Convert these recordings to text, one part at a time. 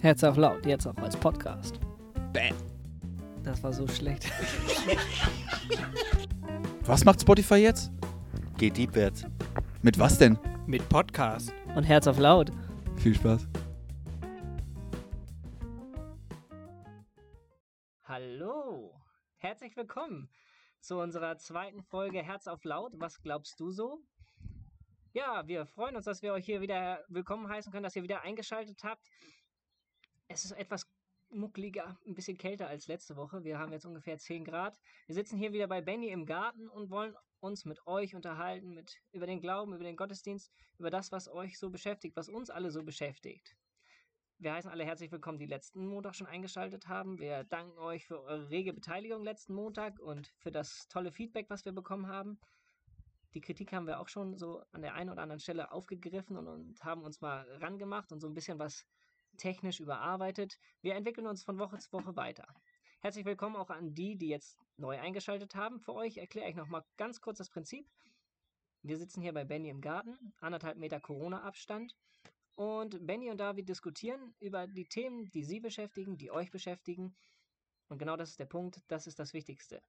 Herz auf laut, jetzt auch als Podcast. Bam. Das war so schlecht. Was macht Spotify jetzt? Geht deepwärts. Mit was denn? Mit Podcast. Und Herz auf laut. Viel Spaß. Hallo. Herzlich willkommen zu unserer zweiten Folge Herz auf laut. Was glaubst du so? Ja, wir freuen uns, dass wir euch hier wieder willkommen heißen können, dass ihr wieder eingeschaltet habt. Es ist etwas muckliger, ein bisschen kälter als letzte Woche. Wir haben jetzt ungefähr 10 Grad. Wir sitzen hier wieder bei Benny im Garten und wollen uns mit euch unterhalten, mit, über den Glauben, über den Gottesdienst, über das, was euch so beschäftigt, was uns alle so beschäftigt. Wir heißen alle herzlich willkommen, die letzten Montag schon eingeschaltet haben. Wir danken euch für eure rege Beteiligung letzten Montag und für das tolle Feedback, was wir bekommen haben. Die Kritik haben wir auch schon so an der einen oder anderen Stelle aufgegriffen und, und haben uns mal rangemacht und so ein bisschen was technisch überarbeitet. Wir entwickeln uns von Woche zu Woche weiter. Herzlich willkommen auch an die, die jetzt neu eingeschaltet haben. Für euch erkläre ich nochmal ganz kurz das Prinzip. Wir sitzen hier bei Benny im Garten, anderthalb Meter Corona-Abstand. Und Benny und David diskutieren über die Themen, die sie beschäftigen, die euch beschäftigen. Und genau das ist der Punkt, das ist das Wichtigste.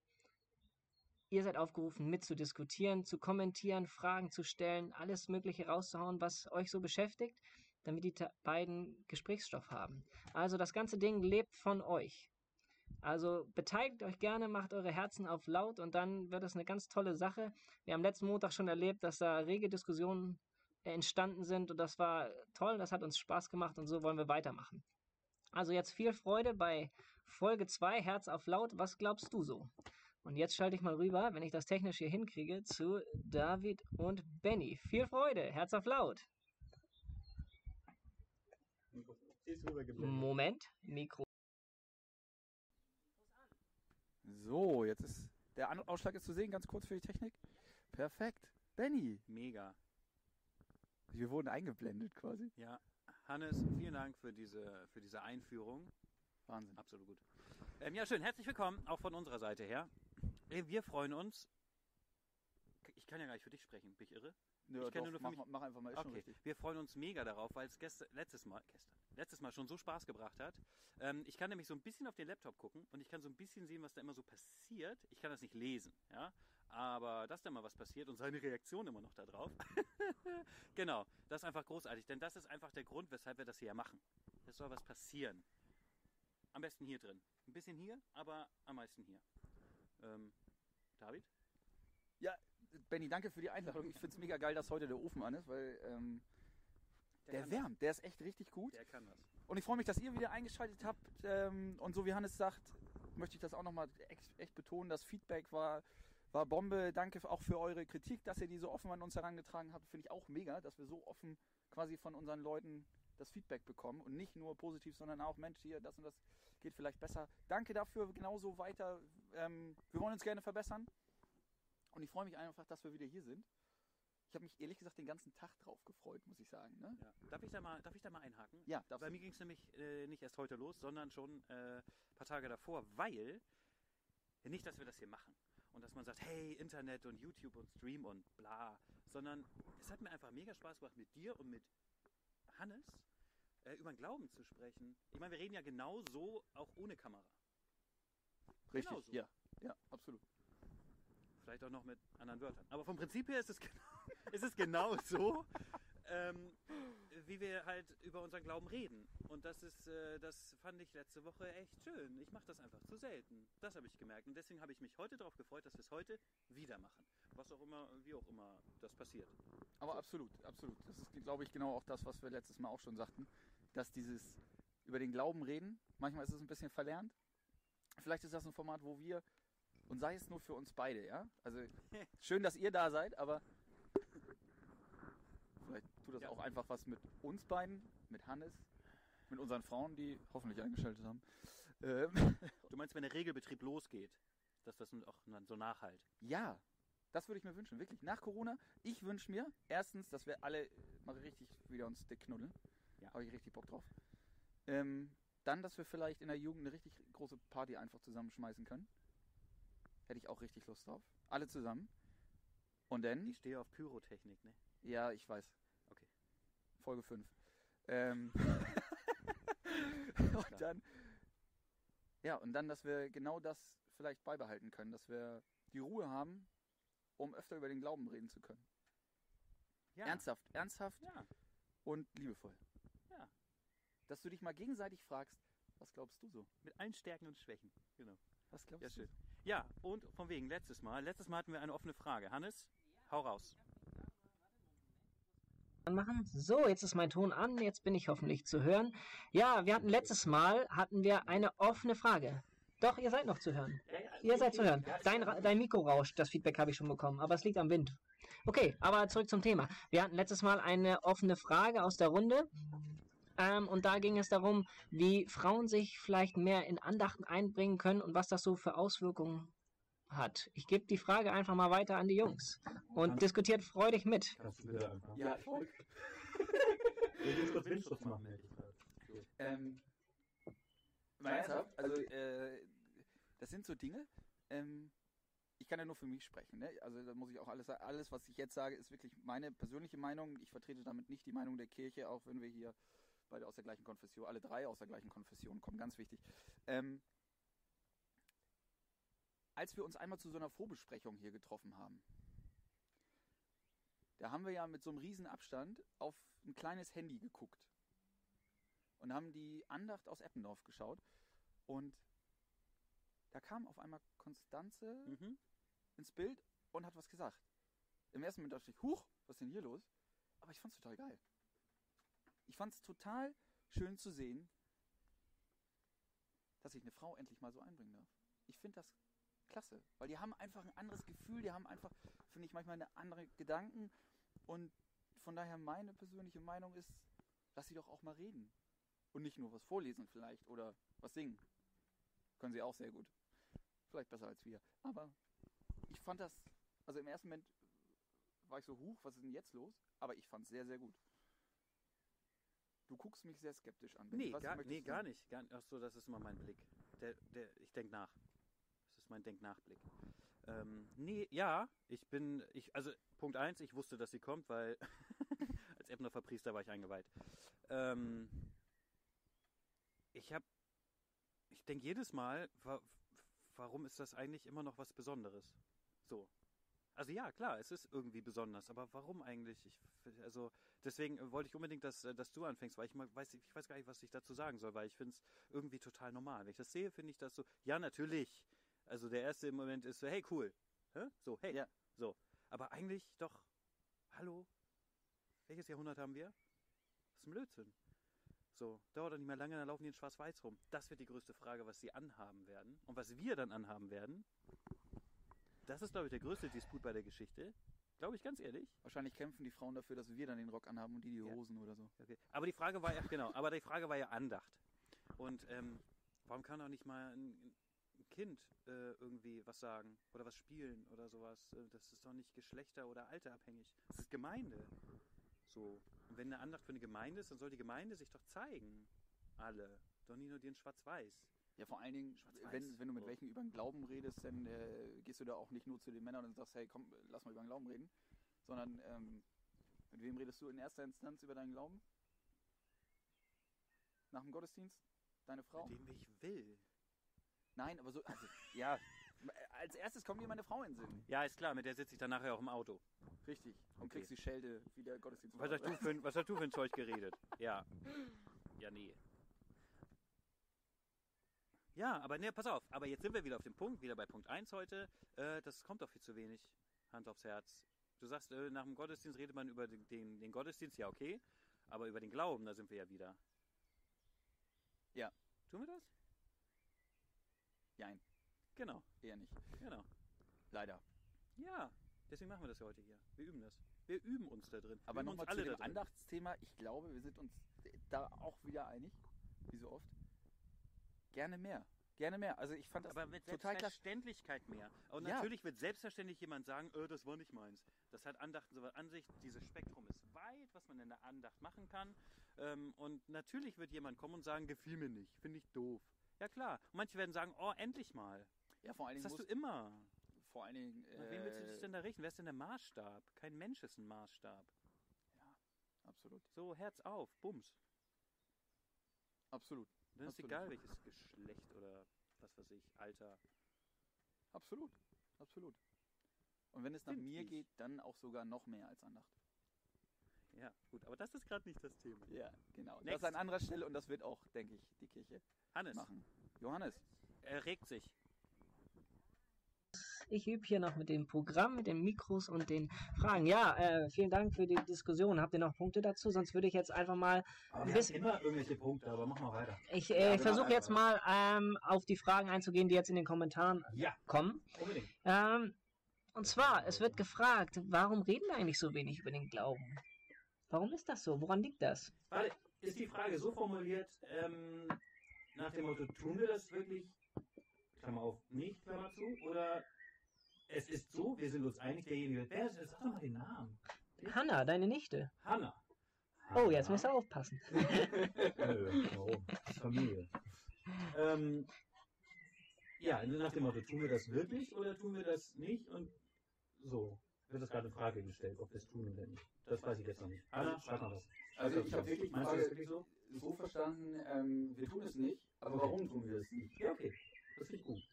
Ihr seid aufgerufen, mitzudiskutieren, zu kommentieren, Fragen zu stellen, alles Mögliche rauszuhauen, was euch so beschäftigt, damit die beiden Gesprächsstoff haben. Also das ganze Ding lebt von euch. Also beteiligt euch gerne, macht eure Herzen auf laut und dann wird es eine ganz tolle Sache. Wir haben letzten Montag schon erlebt, dass da rege Diskussionen entstanden sind und das war toll, das hat uns Spaß gemacht und so wollen wir weitermachen. Also jetzt viel Freude bei Folge 2 Herz auf laut. Was glaubst du so? Und jetzt schalte ich mal rüber, wenn ich das technisch hier hinkriege, zu David und Benny. Viel Freude, Herz auf laut. Moment, Mikro. So, jetzt ist der An Ausschlag ist zu sehen, ganz kurz für die Technik. Perfekt. Benny, Mega. wir wurden eingeblendet quasi. Ja. Hannes, vielen Dank für diese, für diese Einführung. Wahnsinn. Absolut gut. Ähm, ja, schön. Herzlich willkommen, auch von unserer Seite her. Äh, Wir freuen uns. Ich kann ja gar nicht für dich sprechen, bin ich irre? Ja, Ich kenne nur mach, mach einfach mal, ist Okay, wir freuen uns mega darauf, weil es gestern, letztes Mal, gestern, letztes Mal schon so Spaß gebracht hat. Ähm, ich kann nämlich so ein bisschen auf den Laptop gucken und ich kann so ein bisschen sehen, was da immer so passiert. Ich kann das nicht lesen, ja, aber dass da mal was passiert und seine Reaktion immer noch da drauf. genau, das ist einfach großartig, denn das ist einfach der Grund, weshalb wir das hier machen. Es soll was passieren. Am besten hier drin. Ein bisschen hier, aber am meisten hier. Ähm, David? Benny, danke für die Einladung. Ich finde es mega geil, dass heute der Ofen an ist, weil ähm, der, kann wärmt. Der ist echt richtig gut. Was. Der kann was. Und ich freue mich, dass ihr wieder eingeschaltet habt. Ähm, und so wie Hannes sagt, möchte ich das auch nochmal echt, echt betonen. Das Feedback war, war Bombe. Danke auch für eure Kritik, dass ihr die so offen an uns herangetragen habt. Finde ich auch mega, dass wir so offen quasi von unseren Leuten das Feedback bekommen. Und nicht nur positiv, sondern auch, Mensch, hier, das und das geht vielleicht besser. Danke dafür, genauso weiter. Ähm, wir wollen uns gerne verbessern. Und ich freue mich einfach, dass wir wieder hier sind. Ich habe mich ehrlich gesagt den ganzen Tag drauf gefreut, muss ich sagen. Ne? Ja. Darf, ich da mal, darf ich da mal einhaken? Ja, darfst Bei du. mir ging es nämlich äh, nicht erst heute los, sondern schon äh, ein paar Tage davor, weil nicht, dass wir das hier machen und dass man sagt, hey, Internet und YouTube und Stream und bla, sondern es hat mir einfach mega Spaß gemacht, mit dir und mit Hannes äh, über den Glauben zu sprechen. Ich meine, wir reden ja genau so, auch ohne Kamera. Richtig, Genauso. ja, ja, absolut. Vielleicht auch noch mit anderen Wörtern. Aber vom Prinzip her ist es, genau, ist es genau so, ähm, wie wir halt über unseren Glauben reden. Und das ist, äh, das fand ich letzte Woche echt schön. Ich mache das einfach zu selten. Das habe ich gemerkt. Und deswegen habe ich mich heute darauf gefreut, dass wir es heute wieder machen. Was auch immer, wie auch immer das passiert. Aber absolut, absolut. Das ist, glaube ich, genau auch das, was wir letztes Mal auch schon sagten, dass dieses über den Glauben reden, manchmal ist es ein bisschen verlernt. Vielleicht ist das ein Format, wo wir, und sei es nur für uns beide, ja? Also schön, dass ihr da seid, aber vielleicht tut das Ja. auch einfach was mit uns beiden, mit Hannes, mit unseren Frauen, die hoffentlich eingeschaltet haben. Ähm, Du meinst, wenn der Regelbetrieb losgeht, dass das auch dann so nachhalt? Ja, das würde ich mir wünschen, wirklich. Nach Corona, ich wünsche mir erstens, dass wir alle mal richtig wieder uns dick knuddeln. Ja. Habe ich richtig Bock drauf. Ähm, dann, dass wir vielleicht in der Jugend eine richtig große Party einfach zusammenschmeißen können. Hätte ich auch richtig Lust drauf. Alle zusammen. Und dann, Ich stehe auf Pyrotechnik, ne? ja, ich weiß. Okay. Folge 5. Ähm, Und dann, ja, und dann, dass wir genau das vielleicht beibehalten können, dass wir die Ruhe haben, um öfter über den Glauben reden zu können. ja. Ernsthaft, ernsthaft Ja. und liebevoll. Ja. Dass du dich mal gegenseitig fragst, was glaubst du so? Mit allen Stärken und Schwächen. Genau. Was glaubst Ja, du? schön. Ja, und von wegen letztes Mal. Letztes Mal hatten wir eine offene Frage. Hannes, hau raus. anmachen. So, jetzt ist mein Ton an, jetzt bin ich hoffentlich zu hören. Ja, wir hatten letztes Mal hatten wir eine offene Frage. Doch, ihr seid noch zu hören. Ihr seid zu hören. Dein, dein Mikro rauscht, das Feedback habe ich schon bekommen, aber es liegt am Wind. Okay, aber zurück zum Thema. Wir hatten letztes Mal eine offene Frage aus der Runde. Ähm, und da ging es darum, wie Frauen sich vielleicht mehr in Andachten einbringen können und was das so für Auswirkungen hat. Ich gebe die Frage einfach mal weiter an die Jungs und diskutiert freudig mit. Kannst du bitte anfangen? Ja. So. Ähm, ernsthaft, also äh, das sind so Dinge, ähm, ich kann ja nur für mich sprechen, ne? also da muss ich auch alles sagen, alles was ich jetzt sage, ist wirklich meine persönliche Meinung, ich vertrete damit nicht die Meinung der Kirche, auch wenn wir hier beide aus der gleichen Konfession, alle drei aus der gleichen Konfession kommen, ganz wichtig. Ähm, als wir uns einmal zu so einer Vorbesprechung hier getroffen haben, da haben wir ja mit so einem riesen Abstand auf ein kleines Handy geguckt und haben die Andacht aus Eppendorf geschaut und da kam auf einmal Konstanze Mhm. ins Bild und hat was gesagt. Im ersten Moment dachte ich, huch, was ist denn hier los? Aber ich fand's total geil. Ich fand's total schön zu sehen, dass sich eine Frau endlich mal so einbringen darf. Ich finde das klasse, weil die haben einfach ein anderes Gefühl, die haben einfach, finde ich, manchmal eine andere Gedanken und von daher meine persönliche Meinung ist, lass sie doch auch mal reden und nicht nur was vorlesen vielleicht oder was singen. Können sie auch sehr gut. Vielleicht besser als wir. Aber ich fand das, also im ersten Moment war ich so, huch, was ist denn jetzt los? Aber ich fand es sehr, sehr gut. Du guckst mich sehr skeptisch an. Nee, Was gar, nee gar nicht. Gar, ach so, das ist immer mein Blick. Der, der, ich denke nach. Das ist mein Denk-Nach-Blick. Ähm, nee, ja, ich bin, ich, also Punkt eins, ich wusste, dass sie kommt, weil als Eppendorfer Priester war ich eingeweiht. Ähm, ich habe, ich denke jedes Mal, wa warum ist das eigentlich immer noch was Besonderes? So. Also ja, klar, es ist irgendwie besonders, aber warum eigentlich? Ich, also deswegen äh, wollte ich unbedingt, dass, äh, dass du anfängst, weil ich mal weiß, ich weiß gar nicht, was ich dazu sagen soll, weil ich finde es irgendwie total normal. Wenn ich das sehe, finde ich das so, ja, natürlich. Also der erste Moment ist so, hey, cool. Hä? So, hey. Ja. So. Aber eigentlich doch, hallo? Welches Jahrhundert haben wir? Das ist ein Blödsinn. So, dauert doch nicht mehr lange, dann laufen die in Schwarz-Weiß rum. Das wird die größte Frage, was sie anhaben werden. Und was wir dann anhaben werden, das ist, glaube ich, der größte Disput bei der Geschichte. Glaube ich ganz ehrlich. Wahrscheinlich kämpfen die Frauen dafür, dass wir dann den Rock anhaben und die die Ja. Hosen oder so. Okay. Aber die Frage war ja, genau, aber die Frage war ja Andacht. Und ähm, warum kann doch nicht mal ein, ein Kind äh, irgendwie was sagen oder was spielen oder sowas? Äh, Das ist doch nicht geschlechter- oder alterabhängig. Das ist Gemeinde. So. Und wenn eine Andacht für eine Gemeinde ist, dann soll die Gemeinde sich doch zeigen. Alle. Doch nicht nur die in Schwarz-Weiß. Ja, vor allen Dingen, wenn, wenn du mit welchen über den Glauben redest, dann äh, gehst du da auch nicht nur zu den Männern und sagst, hey, komm, lass mal über den Glauben reden, sondern ähm, mit wem redest du in erster Instanz über deinen Glauben? Nach dem Gottesdienst? Deine Frau? Mit dem ich will. Nein, aber so, also, ja, als erstes kommt mir meine Frau in den Sinn. Ja, ist klar, mit der sitze ich dann nachher auch im Auto. Richtig. Und Okay. kriegst die Schelte, wie der Gottesdienst Was war. hast, du für, ein- was hast du für ein Zeug geredet? Ja. Ja, nee. Ja, aber ne, pass auf. Aber jetzt sind wir wieder auf dem Punkt, wieder bei Punkt 1 heute. Äh, das kommt doch viel zu wenig. Hand aufs Herz. Du sagst, äh, nach dem Gottesdienst redet man über den, den, den Gottesdienst, ja, okay. Aber über den Glauben, da sind wir ja wieder. Ja. Tun wir das? Nein, Genau, eher nicht. genau. Leider. Ja, deswegen machen wir das ja heute hier. Wir üben das. Wir üben uns da drin. Aber wir nochmal zu dem. Andachtsthema. Ich glaube, wir sind uns da auch wieder einig, wie so oft. Gerne mehr. Gerne mehr. Also ich fand das Aber mit. Selbstverständlichkeit mehr. Und Ja. natürlich wird selbstverständlich jemand sagen, äh, das war nicht meins. Das hat Andachten so an sich. Dieses Spektrum ist weit, was man in der Andacht machen kann. Ähm, und natürlich wird jemand kommen und sagen, gefiel mir nicht, finde ich doof. Ja klar. Und manche werden sagen, oh, endlich mal. Ja, vor allen Das Dingen hast du immer. vor allen Dingen. Nach wem willst du dich Äh, denn da richten? Wer ist denn der Maßstab? Kein Mensch ist ein Maßstab. absolut. So, Herz auf, Bums. Absolut. Dann ist Absolut. egal, welches Geschlecht oder was weiß ich, Alter. Absolut. Absolut. Und wenn es nach mir ich. geht, dann auch sogar noch mehr als Andacht. Ja, gut, aber das ist gerade nicht das Thema. Ja, genau. Das Next. an anderer Stelle und das wird auch, denke ich, die Kirche Hannes, machen. Johannes. er regt sich. Ich übe hier noch mit dem Programm, mit den Mikros und den Fragen. Ja, äh, vielen Dank für die Diskussion. Habt ihr noch Punkte dazu? Sonst würde ich jetzt einfach mal Aber wir bisschen- haben immer irgendwelche Punkte, aber mach mal weiter. Ich Ja, äh, wir versuche machen jetzt mal ähm, auf die Fragen einzugehen, die jetzt in den Kommentaren Ja, kommen. unbedingt. Ähm, und zwar, es wird gefragt, warum reden wir eigentlich so wenig über den Glauben? Warum ist das so? Woran liegt das? Warte, ist die Frage so formuliert, ähm, nach dem Motto, tun wir das wirklich, Klammer auf, nicht, Klammer zu, oder es ist so, wir sind uns einig, derjenige, wer ist? Sag doch mal den Namen. Hanna, deine Nichte. Hanna. Oh, jetzt musst du aufpassen. Nö, warum? Familie. Ähm, ja, also nach dem Motto, tun wir das wirklich oder tun wir das nicht? Und so wird das gerade in Frage gestellt, ob wir es tun oder nicht. Das weiß ich jetzt noch nicht. Anna, schreib mal was. Also ich habe wirklich Meinst du das wirklich so? so verstanden, ähm, wir tun es nicht, aber Okay. warum tun wir es nicht? Ja, okay.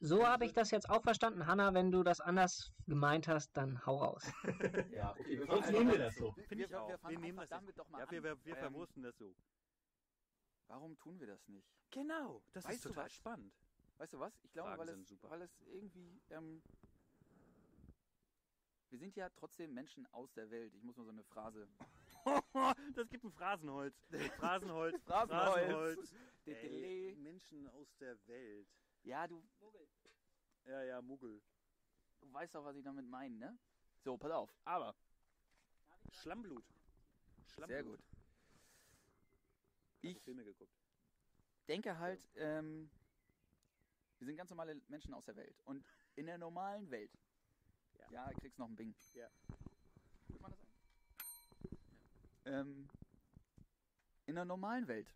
So habe ich das jetzt auch verstanden. Hanna, wenn du das anders gemeint hast, dann hau raus. Ja, okay. Wir Sonst nehmen wir das so. Finde ich auch. Wir, fangen nehmen das damit doch mal Ja, wir, an. wir, wir Ähm, verwursten das so. Warum tun wir das nicht? Genau, das Weißt ist total was? spannend. Weißt du was? Ich glaube, weil sind es, super. weil es irgendwie. Ähm, wir sind ja trotzdem Menschen aus der Welt. Ich muss mal so eine Phrase. das gibt ein Phrasenholz. Phrasenholz. Phrasenholz. Ey, Dedele. Menschen aus der Welt. Ja, du, Ja, ja, Muggel. du weißt doch, was ich damit meine, ne? So, pass auf. Aber, Schlammblut. Schlammblut. sehr gut. Ich Filme geguckt. denke halt, ähm, wir sind ganz normale Menschen aus der Welt. Und in der normalen Welt. Ja. Ja, kriegst noch einen Bing. Ja. Drück mal das ein. Ähm, in der normalen Welt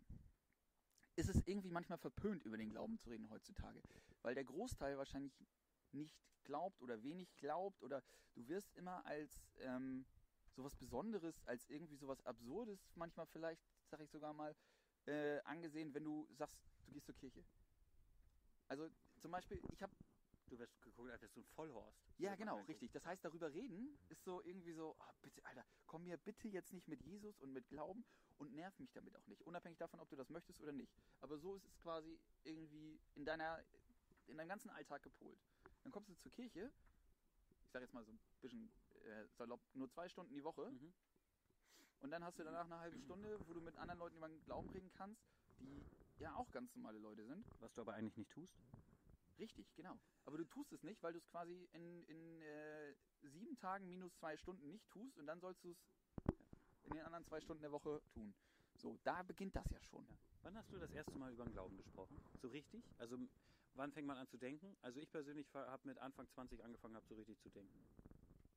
ist es irgendwie manchmal verpönt, über den Glauben zu reden heutzutage. Weil der Großteil wahrscheinlich nicht glaubt oder wenig glaubt oder du wirst immer als ähm, sowas Besonderes, als irgendwie sowas Absurdes, manchmal vielleicht, sag ich sogar mal, äh, angesehen, wenn du sagst, du gehst zur Kirche. Also zum Beispiel, ich habe Du wirst geguckt, als wärst du ein Vollhorst. ja, genau, richtig. Das heißt, darüber reden ist so irgendwie so, ah, bitte, Alter, komm mir bitte jetzt nicht mit Jesus und mit Glauben und nerv mich damit auch nicht. Unabhängig davon, ob du das möchtest oder nicht. Aber so ist es quasi irgendwie in deiner, in deinem ganzen Alltag gepolt. Dann kommst du zur Kirche, ich sag jetzt mal so ein bisschen äh, salopp, nur zwei Stunden die Woche. Mhm. Und dann hast du danach eine halbe Stunde, wo du mit anderen Gucken, über den Glauben reden kannst, die ja auch ganz normale Leute sind. Was du aber eigentlich nicht tust. Richtig, genau. Aber du tust es nicht, weil du es quasi in, in äh, sieben Tagen minus zwei Stunden nicht tust und dann sollst du es in den anderen zwei Stunden der Woche tun. So, da beginnt das ja schon. Wann hast du das erste Mal über den Glauben gesprochen? So richtig? Also wann fängt man an zu denken? Also ich persönlich habe mit Anfang 20 angefangen, habe so richtig zu denken.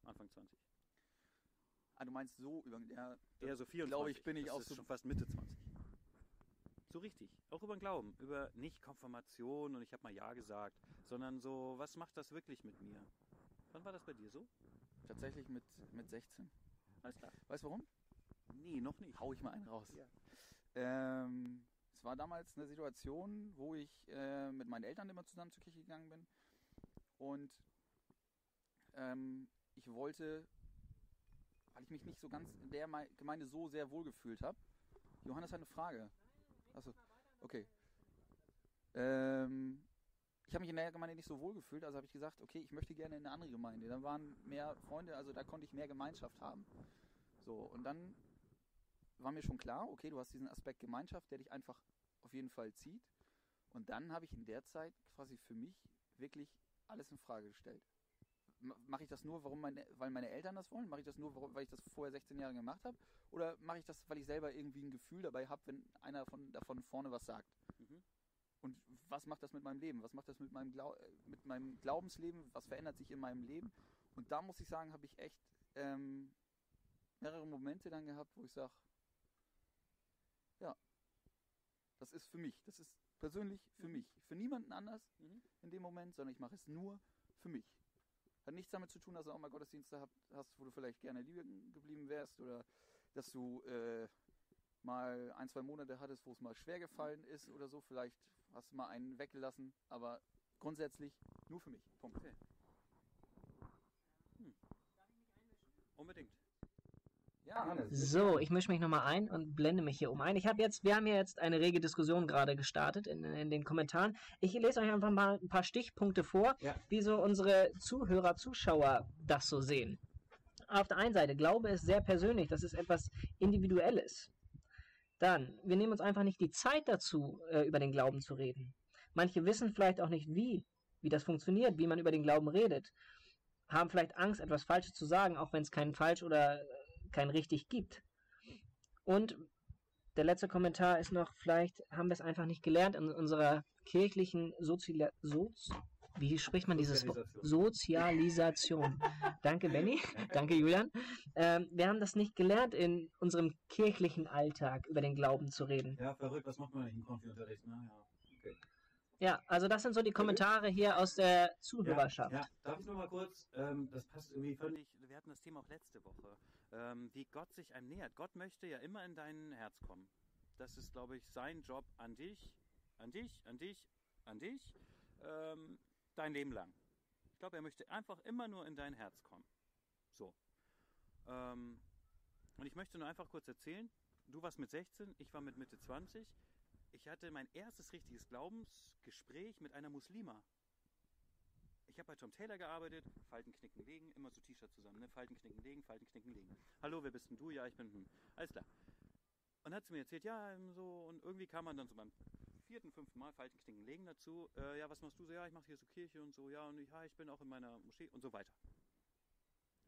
Anfang 20. Ah, du meinst so über ja, Eher so 24. glaube ich, bin ich das auch ist so- schon fast Mitte 20. So richtig. Auch über den Glauben. Über nicht Konfirmation und ich habe mal Ja gesagt, sondern so, was macht das wirklich mit mir? Wann war das bei dir so? tatsächlich mit, mit 16. Alles klar. Weißt du warum? Nee, noch nicht. Hau ich mal einen raus. Ja. Ähm, es war damals eine Situation, wo ich äh, mit meinen Eltern immer zusammen zur Kirche gegangen bin. Und ähm, ich wollte, weil ich mich nicht so ganz in der Mei- Gemeinde so sehr wohlgefühlt habe. Johannes hat eine Frage. Achso, okay. Ähm, ich habe mich in der Gemeinde nicht so wohl gefühlt, also habe ich gesagt, okay, ich möchte gerne in eine andere Gemeinde. Da waren mehr Freunde, also da konnte ich mehr Gemeinschaft haben. So, und dann war mir schon klar, okay, du hast diesen Aspekt Gemeinschaft, der dich einfach auf jeden Fall zieht. Und dann habe ich in der Zeit quasi für mich wirklich alles in Frage gestellt. Mache ich das nur, warum meine, weil meine Eltern das wollen? Mache ich das nur, warum, weil ich das vorher 16 Jahre gemacht habe? Oder mache ich das, weil ich selber irgendwie ein Gefühl dabei habe, wenn einer von, davon vorne was sagt? Mhm. Und was macht das mit meinem Leben? Was macht das mit meinem, Glau äh, mit meinem Glaubensleben? Was verändert sich in meinem Leben? Und da muss ich sagen, habe ich echt ähm, mehrere Momente dann gehabt, wo ich sage, ja, das ist für mich. Das ist persönlich für mich. Für niemanden anders Mhm. in dem Moment, sondern ich mache es nur für mich. Hat nichts damit zu tun, dass du auch mal Gottesdienste hast, wo du vielleicht gerne liegen geblieben wärst oder dass du äh, mal ein, zwei Monate hattest, wo es mal schwer gefallen ist oder so. Vielleicht hast du mal einen weggelassen, aber grundsätzlich nur für mich. Punkt. Okay. Hm. Unbedingt. Ja, Hannes. So, ich mische mich nochmal ein und blende mich hier um ein. Ich habe jetzt, wir haben ja jetzt eine rege Diskussion gerade gestartet in, in den Kommentaren. Ich lese euch einfach mal ein paar Stichpunkte vor, Ja. wie so unsere Zuhörer, Zuschauer das so sehen. Auf der einen Seite, Glaube ist sehr persönlich, das ist etwas Individuelles. Dann, wir nehmen uns einfach nicht die Zeit dazu, äh, über den Glauben zu reden. Manche wissen vielleicht auch nicht, wie, wie das funktioniert, wie man über den Glauben redet. Haben vielleicht Angst, etwas Falsches zu sagen, auch wenn es kein falsch oder kein richtig gibt. Und der letzte Kommentar ist noch, vielleicht haben wir es einfach nicht gelernt in unserer kirchlichen Sozial Soz wie spricht man dieses Wort? Sozialisation. Danke, Benny. Danke, Julian. Ähm, wir haben das nicht gelernt, in unserem kirchlichen Alltag über den Glauben zu reden. Ja, verrückt, was macht man nicht im Konfi-Unterricht? Ne? Ja. Okay. Ja, also das sind so die Kommentare hier aus der Zuhörerschaft. Ja, ja. Darf ich noch mal kurz, ähm, das passt irgendwie völlig. Wir hatten das Thema auch letzte Woche, ähm, wie Gott sich einem nähert. Gott möchte ja immer in dein Herz kommen. Das ist, glaube ich, sein Job an dich, an dich, an dich, an dich, ähm, dein Leben lang. Ich glaube, er möchte einfach immer nur in dein Herz kommen. So. Ähm, und ich möchte nur einfach kurz erzählen, du warst mit 16, ich war mit Mitte 20. Ich hatte mein erstes richtiges Glaubensgespräch mit einer Muslima. Ich habe bei Tom Taylor gearbeitet, Falten, Knicken, Legen, immer so T-Shirts zusammen, ne? Falten, Knicken, Legen, Falten, Knicken, Legen. Hallo, wer bist denn du? Ja, ich bin, hm. alles klar. Und hat sie mir erzählt, ja, ähm, so, und irgendwie kam man dann so beim vierten, fünften Mal Falten, Knicken, Legen dazu. Äh, ja, was machst du so? Ja, ich mache hier so Kirche und so, ja, und ich, ja, ich bin auch in meiner Moschee und so weiter.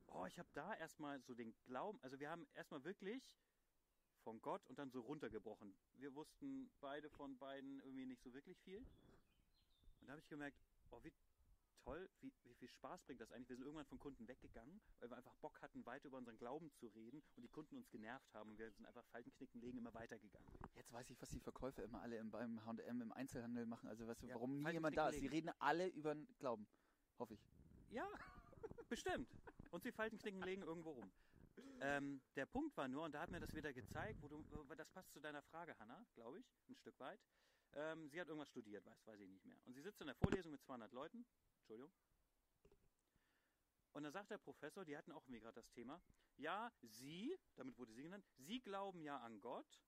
Oh, ich habe da erstmal so den Glauben, also wir haben erstmal wirklich von Gott und dann so runtergebrochen. Wir wussten beide von beiden irgendwie nicht so wirklich viel. Und da habe ich gemerkt, oh, wie toll, wie, wie viel Spaß bringt das eigentlich. Wir sind irgendwann von Kunden weggegangen, weil wir einfach Bock hatten, weiter über unseren Glauben zu reden und die Kunden uns genervt haben und wir sind einfach Falten, Knicken, Legen immer weitergegangen. Jetzt weiß ich, was die Verkäufer immer alle im, beim H&M im Einzelhandel machen. Also weißt du, Ja, warum nie jemand da ist. Die reden alle über den Glauben. Hoffe ich. Ja, bestimmt. Und sie falten, knicken, legen irgendwo rum. Ähm, der Punkt war nur, und da hat mir das wieder gezeigt, wo du, das passt zu deiner Frage, Hanna, glaube ich, ein Stück weit. Ähm, sie hat irgendwas studiert, weiß, weiß ich nicht mehr. Und sie sitzt in der Vorlesung mit 200 Leuten. Entschuldigung. Und dann sagt der Professor, die hatten auch irgendwie gerade das Thema, ja, sie, damit wurde sie genannt, sie glauben ja an Gott,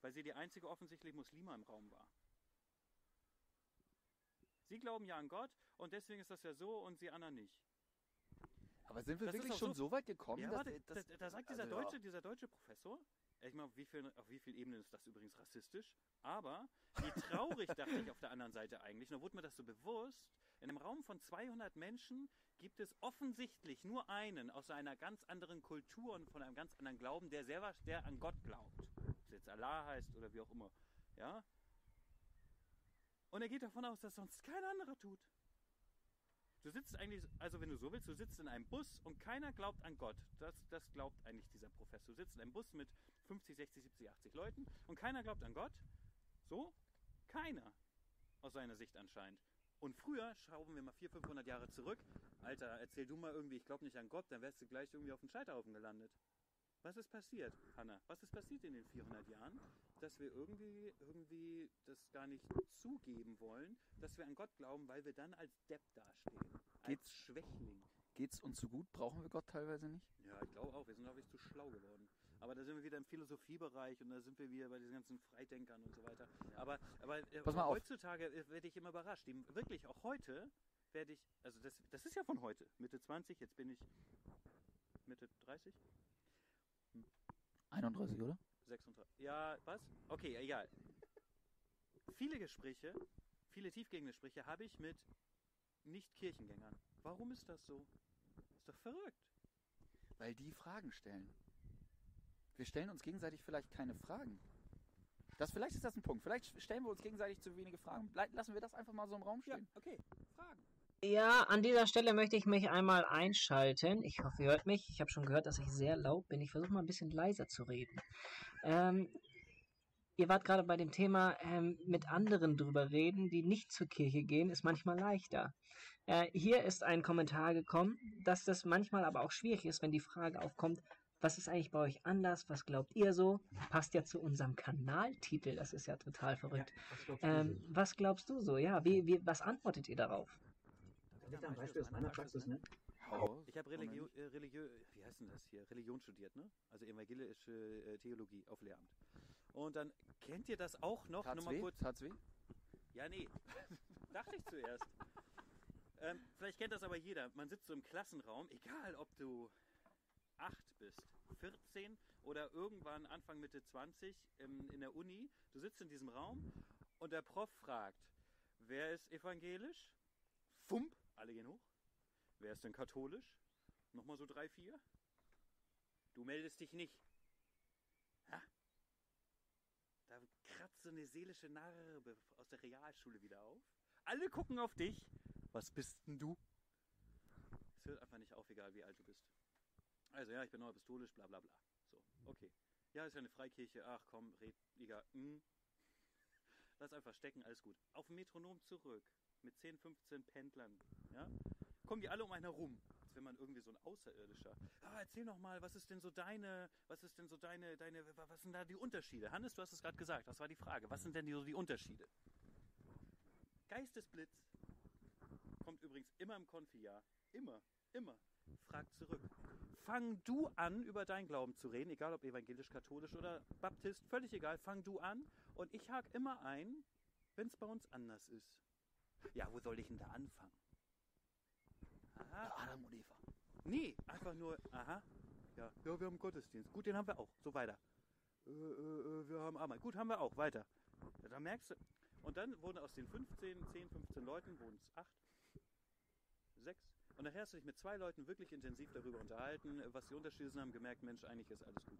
weil sie die einzige offensichtlich Muslima im Raum war. Sie glauben ja an Gott und deswegen ist das ja so und sie anderen nicht. Aber sind wir Das wirklich schon so- so weit gekommen? Ja, dass- warte, dass- da, da sagt dieser, also, ja. deutsche, dieser deutsche Professor, ich meine, auf wie viel, auf wie viel Ebenen ist das übrigens rassistisch, aber wie traurig dachte ich auf der anderen Seite eigentlich, und da wurde mir das so bewusst, in einem Raum von 200 Menschen gibt es offensichtlich nur einen aus einer ganz anderen Kultur und von einem ganz anderen Glauben, der selber, der an Gott glaubt. Ob es jetzt Allah heißt oder wie auch immer. Ja? Und er geht davon aus, dass sonst kein anderer tut. Du sitzt eigentlich, also wenn du so willst, du sitzt in einem Bus und keiner glaubt an Gott. Das, das glaubt eigentlich dieser Professor. Du sitzt in einem Bus mit 50, 60, 70, 80 Leuten und keiner glaubt an Gott. So? Keiner. Aus seiner Sicht anscheinend. Und früher, schrauben wir mal 400, 500 Jahre zurück. Alter, erzähl du mal irgendwie, ich glaube nicht an Gott, dann wärst du gleich irgendwie auf dem Scheiterhaufen gelandet. Was ist passiert, Hanna? Was ist passiert in den 400 Jahren, dass wir irgendwie, irgendwie das gar nicht zugeben wollen, dass wir an Gott glauben, weil wir dann als Depp dastehen, als Geht's- Schwächling. Geht's uns so gut? Brauchen wir Gott teilweise nicht? Ja, ich glaube auch. Wir sind, glaube ich, zu schlau geworden. Aber da sind wir wieder im Philosophiebereich und da sind wir wieder bei diesen ganzen Freidenkern und so weiter. Aber, aber, äh, Pass mal auf. heutzutage äh, werde ich immer überrascht. Wirklich, auch heute werde ich, also das, das ist ja von heute, Mitte 20, jetzt bin ich Mitte 30, 31, oder? 36. Ja, was? Okay, egal. Viele Gespräche, viele tiefgehende Gespräche habe ich mit Nicht-Kirchengängern. Warum ist das so? Ist doch verrückt. Weil die Fragen stellen. Wir stellen uns gegenseitig vielleicht keine Fragen. Das, vielleicht ist das ein Punkt. Vielleicht stellen wir uns gegenseitig zu wenige Fragen. Lassen wir das einfach mal so im Raum Ja, stehen. okay. Fragen. Ja, an dieser Stelle möchte ich mich einmal einschalten. Ich hoffe, ihr hört mich. Ich habe schon gehört, dass ich sehr laut bin. Ich versuche mal ein bisschen leiser zu reden. Ähm, ihr wart gerade bei dem Thema, ähm, mit anderen drüber reden, die nicht zur Kirche gehen, ist manchmal leichter. Äh, hier ist ein Kommentar gekommen, dass das manchmal aber auch schwierig ist, wenn die Frage aufkommt, Was ist eigentlich bei euch anders? Was glaubt ihr so? Passt ja zu unserem Kanaltitel, das ist ja total verrückt. was glaubst du Ähm, was glaubst du so? Ja, wie, wie, was antwortet ihr darauf? so? Darf ich da ein Beispiel aus meiner Praxis nennen? Hau Ich habe raus. Religio äh, Religio wie heißt denn das hier? Religion studiert, ne? Also evangelische äh, Theologie auf Lehramt. Und dann kennt ihr das auch noch? Nur mal kurz. KZW? Ja, nee. Dachte ich zuerst. Ähm, vielleicht kennt das aber jeder. Man sitzt so im Klassenraum, egal ob du 8 bist, 14 oder irgendwann Anfang Mitte 20 ähm, in der Uni. Du sitzt in diesem Raum und der Prof fragt, wer ist evangelisch? Fump, alle gehen hoch. Wer ist denn katholisch? Nochmal so drei, vier. Du meldest dich nicht. Ha? Da kratzt so eine seelische Narbe aus der Realschule wieder auf. Alle gucken auf dich. Was bist denn du? Es hört einfach nicht auf, egal wie alt du bist. Also ja, ich bin apostolisch, bla bla bla. So, okay. Ja, ist ja eine Freikirche. Ach komm, red, egal. Hm. Lass einfach stecken, alles gut. Auf dem Metronom zurück. Mit 10, 15 Pendlern. Ja? Kommen die alle um einen herum. Als wenn man irgendwie so ein Außerirdischer. Ah, erzähl noch mal, was ist denn so deine, was ist denn so deine, deine, was sind da die Unterschiede? Hannes, du hast es gerade gesagt, das war die Frage. Was sind denn die, so die Unterschiede? Geistesblitz kommt übrigens immer im Konfi-Jahr. Immer, immer. Frag zurück. Fang du an, über deinen Glauben zu reden, egal ob evangelisch, katholisch oder Baptist, völlig egal. Fang du an und ich hake immer ein, wenn es bei uns anders ist. Ja, wo soll ich denn da anfangen? Aha. Adam und Eva. Nee, einfach nur, aha. Ja, ja, wir haben Gottesdienst. Gut, den haben wir auch. So weiter. Äh, äh, äh, wir haben Arbeit. Gut, haben wir auch. Weiter. Ja, da merkst du. Und dann wurden aus den 15, 10, 15 Leuten, wurden es 8, 6. Und nachher hast du dich mit zwei Leuten wirklich intensiv darüber unterhalten, was die Unterschiede sind, haben gemerkt, Mensch, eigentlich ist alles gut.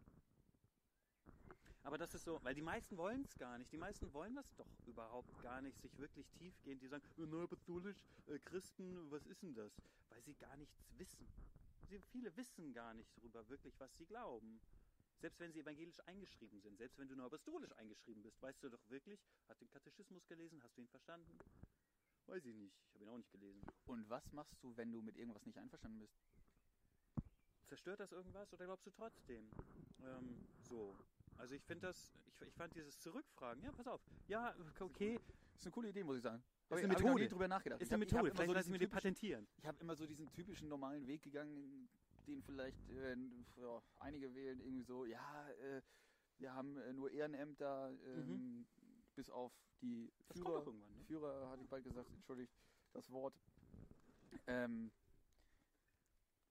Aber das ist so, weil die meisten wollen es gar nicht. Die meisten wollen das doch überhaupt gar nicht, sich wirklich tiefgehend. Die sagen, äh, Christen, was ist denn das? Weil sie gar nichts wissen. Sie, viele wissen gar nicht darüber wirklich, was sie glauben. Selbst wenn sie evangelisch eingeschrieben sind, selbst wenn du nur eingeschrieben bist, weißt du doch wirklich, hast du den Katechismus gelesen, hast du ihn verstanden? Weiß ich nicht, ich habe ihn auch nicht gelesen. Und was machst du, wenn du mit irgendwas nicht einverstanden bist? Zerstört das irgendwas oder glaubst du trotzdem? Ähm, so. Also ich finde das, ich, ich fand dieses Zurückfragen, ja, pass auf, ja, okay, Das ist eine coole Idee, muss ich sagen. Ist eine ich- ich Methode. nie drüber nachgedacht. ist Ich eine ich Methode, vielleicht so lassen diesen wir die patentieren. Ich habe immer so diesen typischen normalen Weg gegangen, den vielleicht äh, ja, einige wählen, irgendwie so, ja, äh, wir haben äh, nur Ehrenämter, ähm, bis auf die. Das Führer. ne? Führer hatte ich bald gesagt, entschuldigt das Wort. Ähm,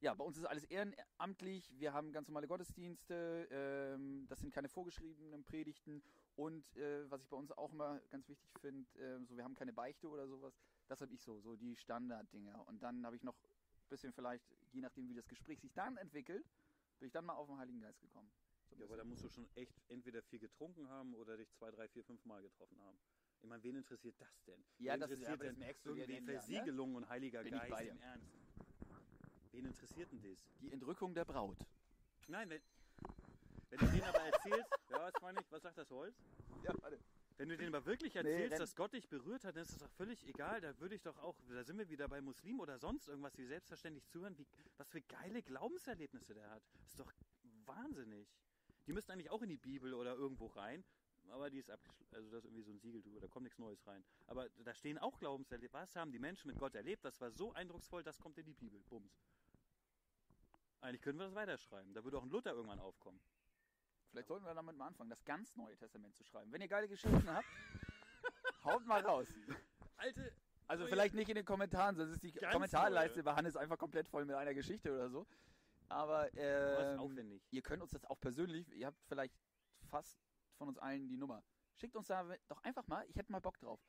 ja, bei uns ist alles ehrenamtlich, wir haben ganz normale Gottesdienste, ähm, das sind keine vorgeschriebenen Predigten und äh, was ich bei uns auch immer ganz wichtig finde, äh, so wir haben keine Beichte oder sowas, das habe ich so, so die Standarddinger. Und dann habe ich noch ein bisschen vielleicht, je nachdem wie das Gespräch sich dann entwickelt, bin ich dann mal auf den Heiligen Geist gekommen. Ein Ja, aber da musst du schon echt entweder viel getrunken haben oder dich zwei, drei, vier, fünf Mal getroffen haben. Ich meine, wen interessiert das denn? Ja, wen das ist- interessiert das denn merkst du irgendwie ne? Versiegelung und Heiliger Bin Geist im Ernst? Wen interessiert denn das? die Entrückung der Braut. Nein, wenn, wenn du denen aber erzählst, ja, was meine ich, was sagt das Holz? Ja, warte. Wenn du denen aber wirklich Nee, erzählst, renn- dass Gott dich berührt hat, dann ist das doch völlig egal. Da würde ich doch auch, da sind wir wieder bei Muslim oder sonst irgendwas, die selbstverständlich zuhören, wie, was für geile Glaubenserlebnisse der hat. Das ist doch wahnsinnig. Die müssten eigentlich auch in die Bibel oder irgendwo rein, aber die ist abgeschlossen. Also da ist irgendwie so ein Siegel drüber, da kommt nichts Neues rein. Aber da stehen auch Glaubenserlebnisse. Was haben die Menschen mit Gott erlebt? Das war so eindrucksvoll, das kommt in die Bibel. Bums. Eigentlich können wir das weiterschreiben. Da würde auch ein Luther irgendwann aufkommen. Vielleicht sollten wir damit mal anfangen, das ganz Neue Testament zu schreiben. Wenn ihr geile Geschichten habt, haut mal raus. Alte, Also vielleicht nicht in den Kommentaren, sonst ist die Kommentarleiste neue. bei Hannes einfach komplett voll mit einer Geschichte oder so. Aber ähm, aufwendig. ihr könnt uns das auch persönlich, ihr habt vielleicht fast von uns allen die Nummer. Schickt uns da doch einfach mal, ich hätte mal Bock drauf.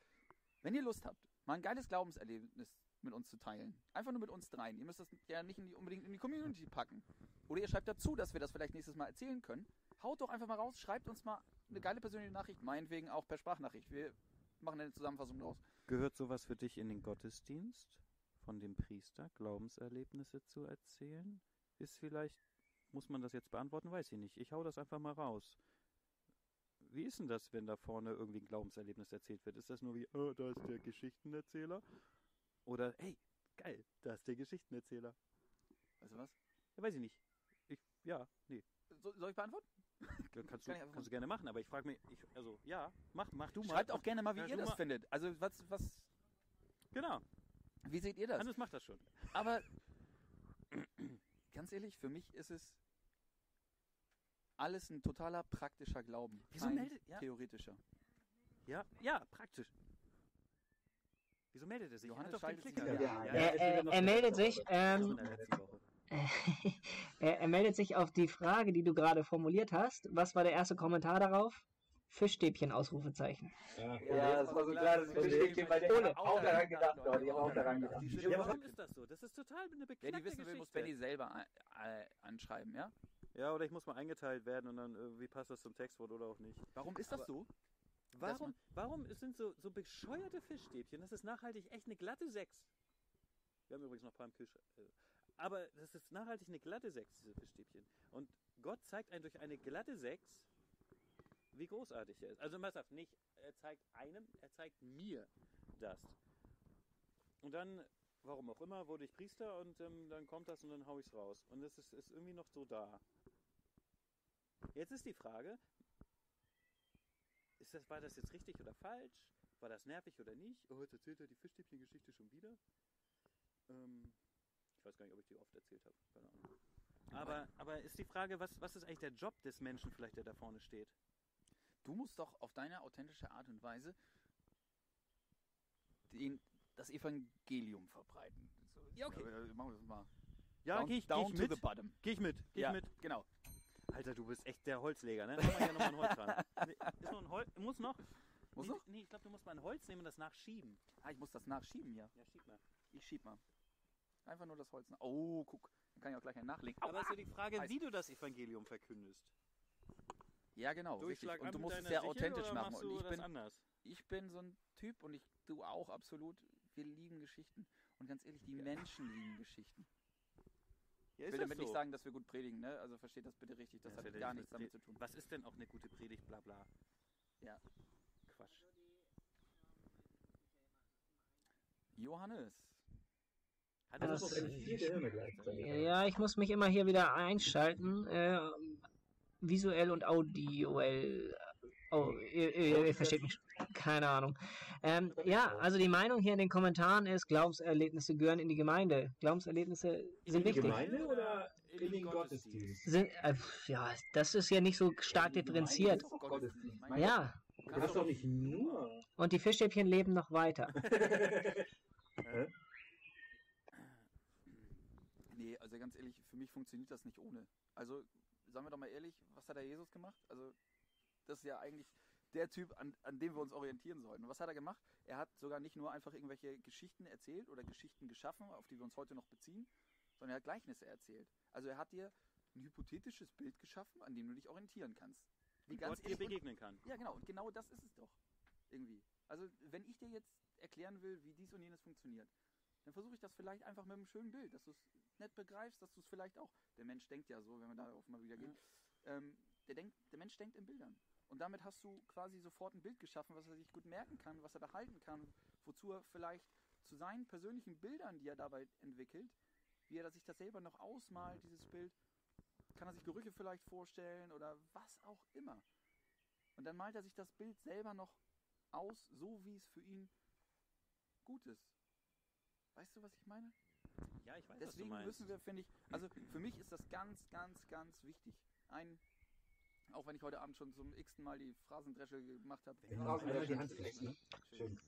Wenn ihr Lust habt, mal ein geiles Glaubenserlebnis mit uns zu teilen. Einfach nur mit uns dreien. Ihr müsst das ja nicht in die, unbedingt in die Community packen. Oder ihr schreibt dazu, dass wir das vielleicht nächstes Mal erzählen können. Haut doch einfach mal raus, schreibt uns mal eine geile persönliche Nachricht, meinetwegen auch per Sprachnachricht. Wir machen eine Zusammenfassung draus. Gehört sowas für dich in den Gottesdienst von dem Priester, Glaubenserlebnisse zu erzählen? Ist vielleicht, muss man das jetzt beantworten, weiß ich nicht. Ich hau das einfach mal raus. Wie ist denn das, wenn da vorne irgendwie ein Glaubenserlebnis erzählt wird? Ist das nur wie, oh, da ist der Geschichtenerzähler? Oder, hey, geil, da ist der Geschichtenerzähler. Weißt du was? Ja, weiß ich nicht. Ich, ja, nee. So, soll ich beantworten? Kannst, Kann du, ich einfach kannst du gerne machen, aber ich frage mich, ich, also ja, mach, mach du mal. Schreibt auch gerne mal, wie Ja, ihr das mal- findet. Also was, was, Genau, wie seht ihr das? Hannes macht das schon. Aber ganz ehrlich, für mich ist es alles ein totaler praktischer Glauben. Wieso kein meldet- ja. theoretischer. Ja, ja, praktisch. Wieso meldet er sich? Johannes er hat doch den schaltet sich Klicker. wieder ein. Er, er, er meldet sich, ähm, er, er meldet sich auf die Frage, die du gerade formuliert hast. Was war der erste Kommentar darauf? Fischstäbchen, Ausrufezeichen. Ja, Ja, das war so klar, das Fischstäbchen, weil der Ohne. auch daran gedacht, Leute, die haben auch daran gedacht. Warum ist das so? Das ist total eine beknackte Wer die wissen will, muss Benny selber äh, anschreiben, ja? Ja, oder ich muss mal eingeteilt werden und dann irgendwie passt das zum Textwort oder auch nicht. Warum ist das so? Warum, warum sind so, so bescheuerte Fischstäbchen? Das ist nachhaltig echt eine glatte 6. Wir haben übrigens noch ein paar im Kühlschrank. äh, Aber das ist nachhaltig eine glatte 6, diese Fischstäbchen. Und Gott zeigt einen durch eine glatte 6, wie großartig er ist. Also man sagt nicht, er zeigt einem, er zeigt mir das. Und dann, warum auch immer, wurde ich Priester und ähm, dann kommt das und dann hau ich's raus. Und es ist, ist irgendwie noch so da. Jetzt ist die Frage, ist das, war das jetzt richtig oder falsch? War das nervig oder nicht? Oh, jetzt erzählt er die Fischstäbchen-Geschichte schon wieder. Ähm, ich weiß gar nicht, ob ich die oft erzählt habe. Keine Ahnung. Aber, aber ist die Frage, was, was ist eigentlich der Job des Menschen vielleicht, der da vorne steht? Du musst doch auf deine authentische Art und Weise den, das Evangelium verbreiten. So, Ja, okay. äh, Machen wir das mal. Ja, down, geh ich, geh ich mit. the bottom. Geh ich mit. Geh ja, ich mit. genau. Alter, du bist echt der Holzleger, ne? Mach mal hier noch mal ein Holz ran. Ist noch ein Holz? Muss noch? Muss nee, noch? Nee, ich glaube, du musst mal ein Holz nehmen und das nachschieben. Ah, ich muss das nachschieben, ja. Ja, schieb mal. Ich schieb mal. Einfach nur das Holz nach. Oh, guck. Dann kann ich auch gleich einen nachlegen. Aber ist ja die Frage, Heiß. wie du das Evangelium verkündest. Ja, genau. Richtig. Durchschlag Und du musst es sehr Sichel authentisch machen. Und ich bin, anders. ich bin so ein Typ und ich, du auch absolut. Wir lieben Geschichten. Und ganz ehrlich, die Menschen lieben Geschichten. Ja, Ich will damit nicht sagen, dass wir gut predigen, ne? Also versteht das bitte richtig. Das Ja, hat ja gar nicht nichts damit zu tun. Was ist denn auch eine gute Predigt, bla bla? Ja. Quatsch. Johannes. Hat Das das vierte Hirne gleichzeitig. Ja, ich muss mich immer hier wieder einschalten. Äh, visuell und audioell. Oh, ihr, ihr, ihr versteht mich. Keine Ahnung. Ähm, ja, also die Meinung hier in den Kommentaren ist, Glaubenserlebnisse gehören in die Gemeinde. Glaubenserlebnisse sind In die wichtig. Gemeinde oder in den Gottesdienst? Sind, äh, ja, das ist ja nicht so stark differenziert. Ja, Du hast doch nicht nur. und die Fischstäbchen leben noch weiter. Nee, also ganz ehrlich, für mich funktioniert das nicht ohne. Also, sagen wir doch mal ehrlich, was hat der Jesus gemacht? Also, das ist ja eigentlich der Typ, an, an dem wir uns orientieren sollten. Und was hat er gemacht? Er hat sogar nicht nur einfach irgendwelche Geschichten erzählt oder Geschichten geschaffen, auf die wir uns heute noch beziehen, sondern er hat Gleichnisse erzählt. Also, er hat dir ein hypothetisches Bild geschaffen, an dem du dich orientieren kannst. Wie Und ganz Gott dir und- begegnen kann. Ja, genau. Und genau das ist es doch. Irgendwie. Also, wenn ich dir jetzt erklären will, wie dies und jenes funktioniert, dann versuche ich das vielleicht einfach mit einem schönen Bild, dass du es nett begreifst, dass du es vielleicht auch. Der Mensch denkt ja so, wenn wir darauf mal wieder gehen. Ähm, der, denkt, der Mensch denkt in Bildern. Und damit hast du quasi sofort ein Bild geschaffen, was er sich gut merken kann, was er behalten kann, wozu er vielleicht zu seinen persönlichen Bildern, die er dabei entwickelt, wie er sich das selber noch ausmalt, dieses Bild, kann er sich Gerüche vielleicht vorstellen oder was auch immer. Und dann malt er sich das Bild selber noch aus, so wie es für ihn gut ist. Weißt du, was ich meine? Ja, ich weiß, Deswegen was du müssen wir, finde ich, also für mich ist das ganz, ganz, ganz wichtig. Ein, auch wenn ich heute Abend schon zum x Mal die Phrasendresche gemacht habe. Die Hand fleckst, ne? Schön.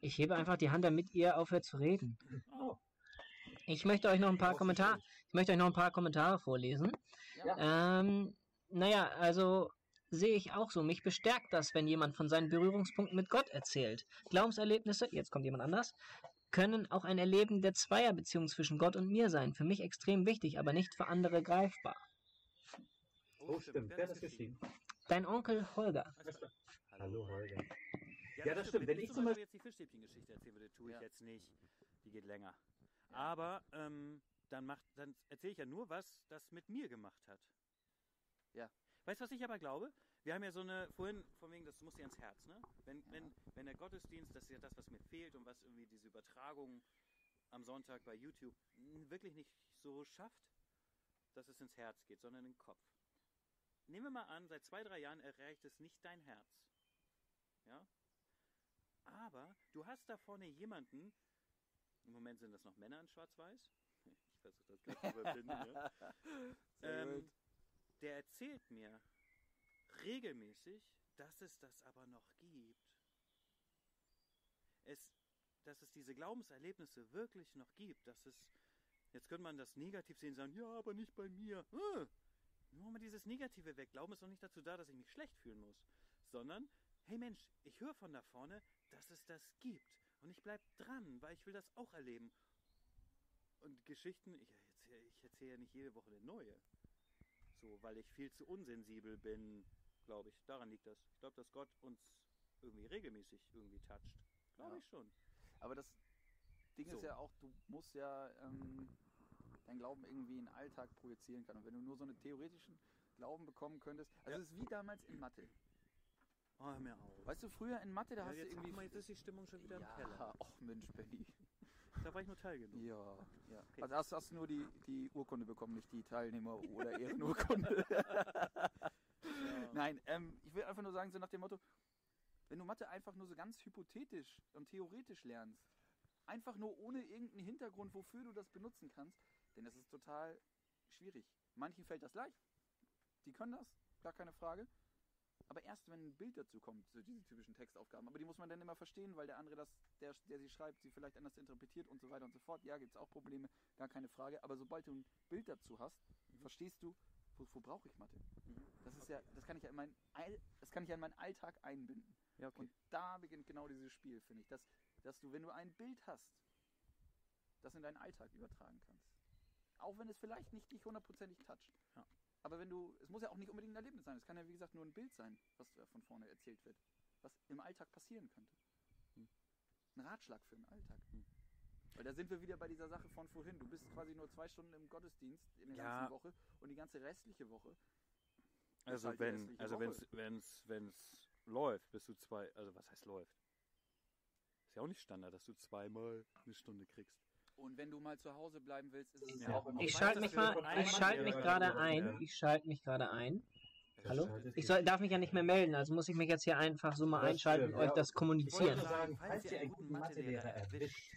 Ich hebe einfach die Hand, damit ihr aufhört zu reden. Oh. Ich möchte euch noch ein paar Kommentare, ich möchte euch noch ein paar Kommentare vorlesen. Ja. Ähm, naja, also sehe ich auch so. Mich bestärkt das, wenn jemand von seinen Berührungspunkten mit Gott erzählt. Glaubenserlebnisse, jetzt kommt jemand anders, können auch ein Erleben der Zweierbeziehung zwischen Gott und mir sein. Für mich extrem wichtig, aber nicht für andere greifbar. Oh, stimmt. Wer hat das geschrieben? Dein Onkel Holger. Hallo, Holger. Ja, Ja, das stimmt. Wenn ich zum Beispiel- jetzt die Fischstäbchen-Geschichte erzählen würde, tue ich Ja. jetzt nicht. Die geht länger. Aber ähm, dann, macht, dann erzähle ich ja nur, was das mit mir gemacht hat. Ja. Weißt du, was ich aber glaube? Wir haben ja so eine, vorhin, von wegen, das muss dir ans Herz, ne? Wenn, wenn, wenn der Gottesdienst, das ist ja das, was mir fehlt und was irgendwie diese Übertragung am Sonntag bei YouTube wirklich nicht so schafft, dass es ins Herz geht, sondern in den Kopf. nehmen wir mal an, seit zwei, drei Jahren erreicht es nicht dein Herz. Ja? Aber du hast da vorne jemanden, im Moment sind das noch Männer in Schwarz-Weiß. Ich versuche das gleich zu überwinden. ja. Sehr ähm, der erzählt mir regelmäßig, dass es das aber noch gibt. Es, dass es diese Glaubenserlebnisse wirklich noch gibt, dass es, jetzt könnte man das negativ sehen sagen, ja, aber nicht bei mir. Äh, nur mal dieses Negative weg. Glauben ist doch nicht dazu da, dass ich mich schlecht fühlen muss, sondern, hey Mensch, ich höre von da vorne, dass es das gibt. Und ich bleib dran, weil ich will das auch erleben. Und Geschichten, ich erzähle ich erzähl ja nicht jede Woche eine neue. So, weil ich viel zu unsensibel bin, glaube ich. Daran liegt das. Ich glaube, dass Gott uns irgendwie regelmäßig irgendwie toucht. Glaube Ja. ich schon. Aber das Ding ist So. ja auch, du musst ja ähm, deinen Glauben irgendwie in den Alltag projizieren können. Und wenn du nur so einen theoretischen Glauben bekommen könntest, also Ja. es ist wie damals in Mathe. Oh, hör mir auf. Weißt du, früher in Mathe, da ja, hast du jetzt, irgendwie... guck mal, jetzt ist die Stimmung schon wieder im ja, Keller. ach Mensch, Benny. Da war ich nur Teil genug. Ja, ja. Okay. Also hast, hast du nur die, die Urkunde bekommen, nicht die Teilnehmer- oder Ehrenurkunde. Nein, ähm, ich will einfach nur sagen, so nach dem Motto, wenn du Mathe einfach nur so ganz hypothetisch und theoretisch lernst, einfach nur ohne irgendeinen Hintergrund, wofür du das benutzen kannst, denn das ist total schwierig. Manchen fällt das leicht, die können das, gar keine Frage. Aber erst wenn ein Bild dazu kommt, so diese typischen Textaufgaben. Aber die muss man dann immer verstehen, weil der andere, das, der, der sie schreibt, sie vielleicht anders interpretiert und so weiter und so fort. Ja, gibt es auch Probleme, gar keine Frage. Aber sobald du ein Bild dazu hast, verstehst du, wofür brauche ich Mathe? Mhm. Das ist ja, das kann ich ja in meinen, das kann ich ja in meinen Alltag einbinden. Ja, okay. Und da beginnt genau dieses Spiel, finde ich. Dass, dass du, wenn du ein Bild hast, das in deinen Alltag übertragen kannst. Auch wenn es vielleicht nicht dich hundertprozentig toucht. Ja. Aber wenn du, es muss ja auch nicht unbedingt ein Erlebnis sein. Es kann ja, wie gesagt, nur ein Bild sein, was da von vorne erzählt wird. Was im Alltag passieren könnte. Hm. Ein Ratschlag für den Alltag. Hm. Weil da sind wir wieder bei dieser Sache von vorhin. Du bist quasi nur zwei Stunden im Gottesdienst in der Ja. ganzen Woche und die ganze restliche Woche. Also halt wenn, also wenn's, wenn's, wenn's läuft, bist du zwei, also was heißt läuft? Ist ja auch nicht Standard, dass du zweimal eine Stunde kriegst. Und wenn du mal zu Hause bleiben willst, ist es Ja. auch immer Ich schalte mich mal, ich schalte mich gerade ein. Ich schalte mich gerade ein. Hallo? Ich soll, darf mich ja nicht mehr melden, also muss ich mich jetzt hier einfach so mal Das einschalten stimmt, und euch das Ich wollte kommunizieren. sagen, falls ihr einen guten Mathelehrer erwischt,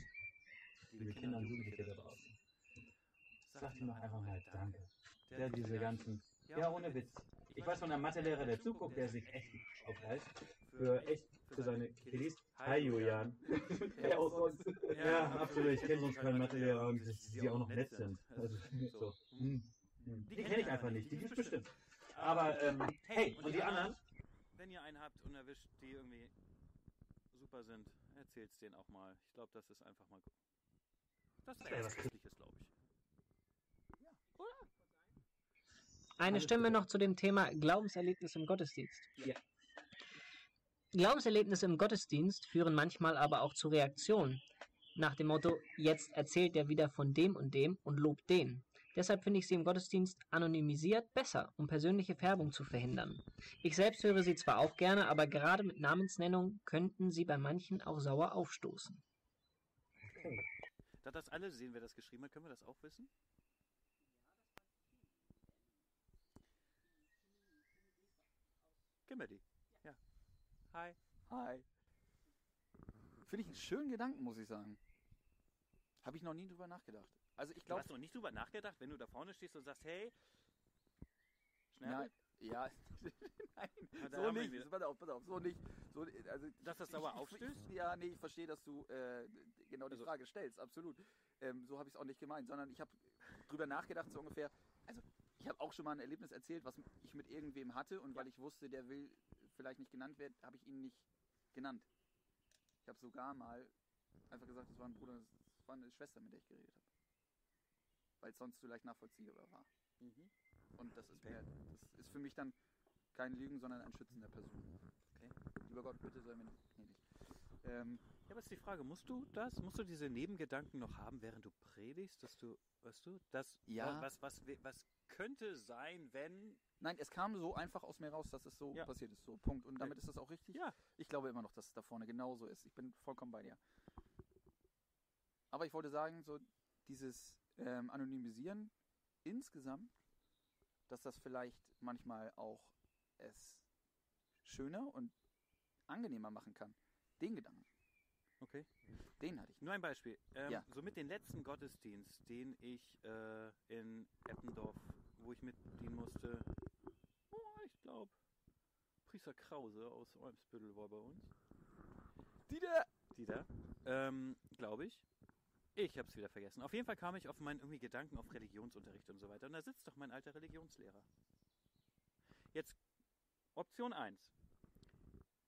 liebe Kinder und Jugendliche da draußen, sagt ihm doch einfach mal Danke. Der diese ganzen, ja ohne Witz. Ich weiß von einem Mathelehrer, der zuguckt, der sich echt aufreißt, für echt, für seine Kiddies. Hi Julian. Der auch sonst. Ja, absolut. Ich kenne sonst keinen Mathelehrer und dass die auch noch nett sind. Also, so. hm, hm. Die kenne ich einfach nicht, die gibt's bestimmt. Aber, ähm, hey, und die anderen? Wenn ihr einen habt und erwischt, die irgendwie super sind, erzählt's denen auch mal. Ich glaube, das ist einfach mal gut. Das ist wäre was was. Christliches, glaube ich. Eine Stimme noch zu dem Thema Glaubenserlebnis im Gottesdienst. Ja. Glaubenserlebnisse im Gottesdienst führen manchmal aber auch zu Reaktionen. Nach dem Motto, jetzt erzählt er wieder von dem und dem und lobt den. Deshalb finde ich sie im Gottesdienst anonymisiert besser, um persönliche Färbung zu verhindern. Ich selbst höre sie zwar auch gerne, aber gerade mit Namensnennung könnten sie bei manchen auch sauer aufstoßen. Da das alle sehen, wer das geschrieben hat, können wir das auch wissen? Kimberly. Ja. Hi. Hi. Finde ich einen schönen Gedanken, muss ich sagen. Habe ich noch nie drüber nachgedacht. Also ich Du glaube, hast noch nicht drüber nachgedacht, wenn du da vorne stehst und sagst, hey, Schnell, ja, nein, so nicht. Pass auf, pass auf, so nicht. So, also, Dass das sauer aufstößt? Ja, nee, ich verstehe, dass du äh, genau die Also- Frage stellst, absolut. Ähm, so habe ich es auch nicht gemeint, sondern ich habe drüber nachgedacht, so ungefähr. Ich habe auch schon mal ein Erlebnis erzählt, was ich mit irgendwem hatte und weil ich wusste, der will vielleicht nicht genannt werden, habe ich ihn nicht genannt. Ich habe sogar mal einfach gesagt, es war ein Bruder, es war eine Schwester, mit der ich geredet habe. Weil es sonst vielleicht nachvollziehbar war. Mhm. Und das ist Okay. mir, das ist für mich dann kein Lügen, sondern ein Schützen der Person. Okay. Lieber Gott, bitte sei mir gnädig. Ähm, Ja, aber ist die Frage, musst du das, musst du diese Nebengedanken noch haben, während du predigst, dass du, weißt du, das, Ja. was, was, was könnte sein, wenn, nein, es kam so einfach aus mir raus, dass es so Ja. passiert ist. So, Punkt. Und damit ist das auch richtig. ja, Ich glaube immer noch, dass es da vorne genauso ist. Ich bin vollkommen bei dir. Aber ich wollte sagen, so dieses ähm, Anonymisieren insgesamt dass das vielleicht manchmal auch es schöner und angenehmer machen kann. Den Gedanken, Okay. den hatte ich. Nur ein Beispiel. Ähm, Ja. So mit den letzten Gottesdienst, den ich äh, in Eppendorf, wo ich mitdienen musste, oh, ich glaube, Priester Krause aus Olmsbüttel war bei uns. Dieter! Dieter, ähm, glaube ich. Ich habe es wieder vergessen. Auf jeden Fall kam ich auf meinen irgendwie Gedanken auf Religionsunterricht und so weiter. Und da sitzt doch mein alter Religionslehrer. Jetzt Option 1.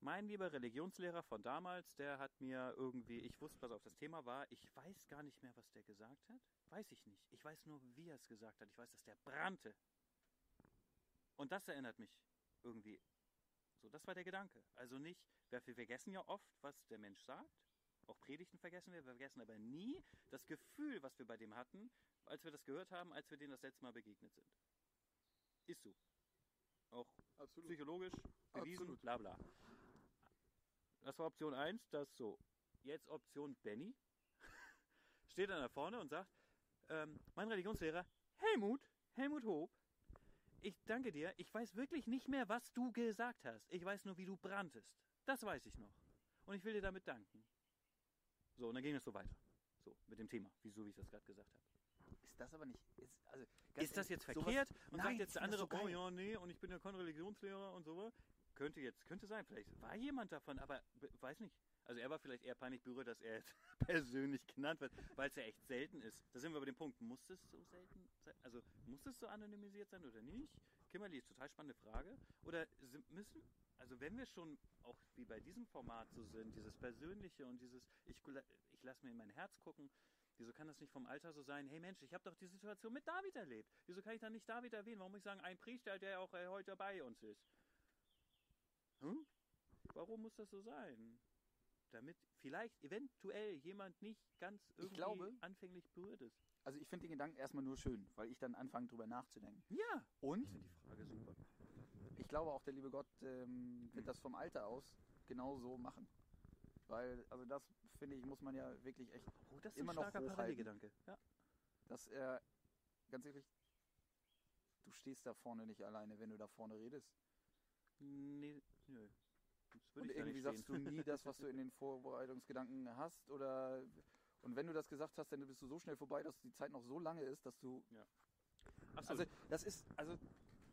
Mein lieber Religionslehrer von damals, der hat mir irgendwie, ich wusste, was auf das Thema war. Ich weiß gar nicht mehr, was der gesagt hat. Weiß ich nicht. Ich weiß nur, wie er es gesagt hat. Ich weiß, dass der brannte. Und das erinnert mich irgendwie. So, das war der Gedanke. Also nicht, wir wir vergessen ja oft, was der Mensch sagt. Auch Predigten vergessen wir. Wir vergessen aber nie das Gefühl, was wir bei dem hatten, als wir das gehört haben, als wir denen das letzte Mal begegnet sind. Ist so. Auch Absolut. psychologisch bewiesen, Absolut. bla bla. Das war Option 1, das so. Jetzt Option Benny. Steht dann da vorne und sagt, ähm, mein Religionslehrer, Helmut, Helmut Hob, ich danke dir, ich weiß wirklich nicht mehr, was du gesagt hast. Ich weiß nur, wie du branntest. Das weiß ich noch. Und ich will dir damit danken. So, und dann ging es so weiter. So, mit dem Thema, wieso wie ich das gerade gesagt habe. Ist das aber nicht. Ist, also, Ist das jetzt sowas- verkehrt? Und Nein, sagt jetzt der andere, so oh ja, nee, und ich bin ja kein Religionslehrer und so. Könnte jetzt, könnte sein. Vielleicht war jemand davon, aber be- weiß nicht. Also er war vielleicht eher peinlich berührt, dass er jetzt persönlich genannt wird, weil es ja echt selten ist. Da sind wir bei dem Punkt, muss es so selten sein? Also muss es so anonymisiert sein oder nicht? Kimberly ist total spannende Frage. Oder müssen, also wenn wir schon auch wie bei diesem Format so sind, dieses Persönliche und dieses, ich, ich lasse mir in mein Herz gucken, Wieso kann das nicht vom Alter so sein? Hey Mensch, ich habe doch die Situation mit David erlebt. Wieso kann ich dann nicht David erwähnen? Warum muss ich sagen, ein Priester, der auch äh, heute bei uns ist? Hm? Warum muss das so sein? Damit vielleicht eventuell jemand nicht ganz irgendwie glaube- anfänglich berührt ist. Also ich finde den Gedanken erstmal nur schön, weil ich dann anfange drüber nachzudenken. Ja. Und Ich finde die Frage super. ich glaube auch, der liebe Gott ähm, wird das vom Alter aus genau so machen. Weil, also das finde ich, muss man ja wirklich echt, Oh, das ist Immer ein noch starker hochhalten. Parallelgedanke. Ja. dass er, ganz ehrlich, du stehst da vorne nicht alleine, wenn du da vorne redest. Nee, nö. Und irgendwie sagst du nie das, was du in den Vorbereitungsgedanken hast oder und wenn du das gesagt hast, dann bist du so schnell vorbei, dass die Zeit noch so lange ist, dass du Ach so, also das ist also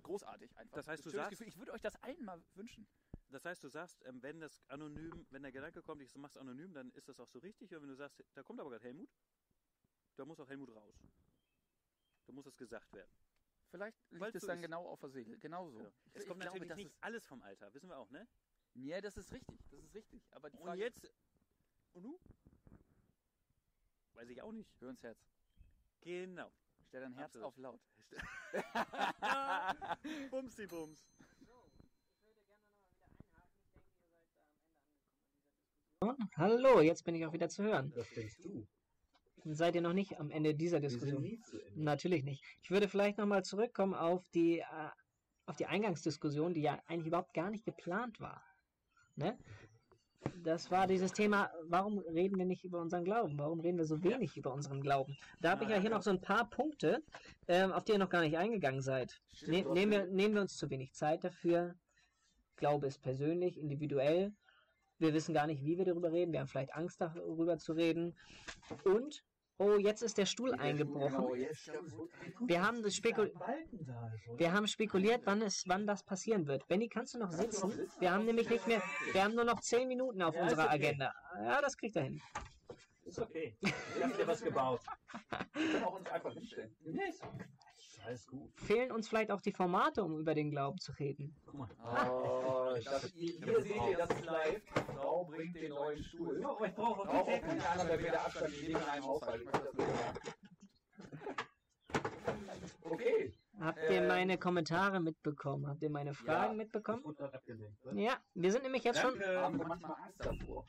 großartig einfach. Das heißt, du sagst- Gefühl. ich würde euch das allen mal wünschen. Das heißt, du sagst, ähm, wenn das anonym, wenn der Gedanke kommt, ich mach's anonym, dann ist das auch so richtig. Und wenn du sagst, da kommt aber gerade Helmut, da muss auch Helmut raus. Da muss das gesagt werden. Vielleicht liegt Weil's es so dann ist. genau auf der Seele. Genau so. Ja. Ich- Es ich kommt glaube, natürlich das nicht ist- alles vom Alter, wissen wir auch, ne? Ja, das ist richtig. Das ist richtig. Aber die Und Frage jetzt. Und du? Weiß ich auch nicht. hör ins Herz. Genau. Stell dein Herz Absolut. auf laut. Bumsi Bums. Hallo, jetzt bin ich auch wieder zu hören. Das denkst du. Seid ihr noch nicht am Ende dieser Diskussion? Natürlich nicht. Ich würde vielleicht nochmal zurückkommen auf die, äh, auf die Eingangsdiskussion, die ja eigentlich überhaupt gar nicht geplant war. Ne? Das war dieses Thema, warum reden wir nicht über unseren Glauben? Warum reden wir so wenig über unseren Glauben? Da habe ich ja hier noch so ein paar Punkte, ähm, auf die ihr noch gar nicht eingegangen seid. Ne nehmen, wir, nehmen wir uns zu wenig Zeit dafür. Glaube ist persönlich, individuell. Wir wissen gar nicht, wie wir darüber reden. Wir haben vielleicht Angst, darüber zu reden. Und, oh, jetzt ist der Stuhl eingebrochen. Wir haben Spekul wir haben spekuliert, wann es, wann das passieren wird. Benny, kannst du noch sitzen? Wir haben nämlich nicht mehr, wir haben nur noch 10 Minuten auf unserer. Agenda. Ja, das kriegt er hin. Ist okay. Ich hab dir was gebaut. Wir können auch uns einfach hinstellen. Nee, ist alles gut. Fehlen uns vielleicht auch die Formate, um über den Glauben zu reden. Guck mal. Oh, das, hier, hier seht ihr, das ist live. Frau bringt den neuen Stuhl. Ja, aber ich brauche noch auch keine anderen Meter Abstand, die leben in einem Haushalt. Ich möchte das nur sagen. Okay. Habt ihr Ähm. meine Kommentare mitbekommen? Habt ihr meine Fragen Ja. mitbekommen? Ich was? Ja, wir sind nämlich jetzt schon. Haben wir manchmal Angst davor.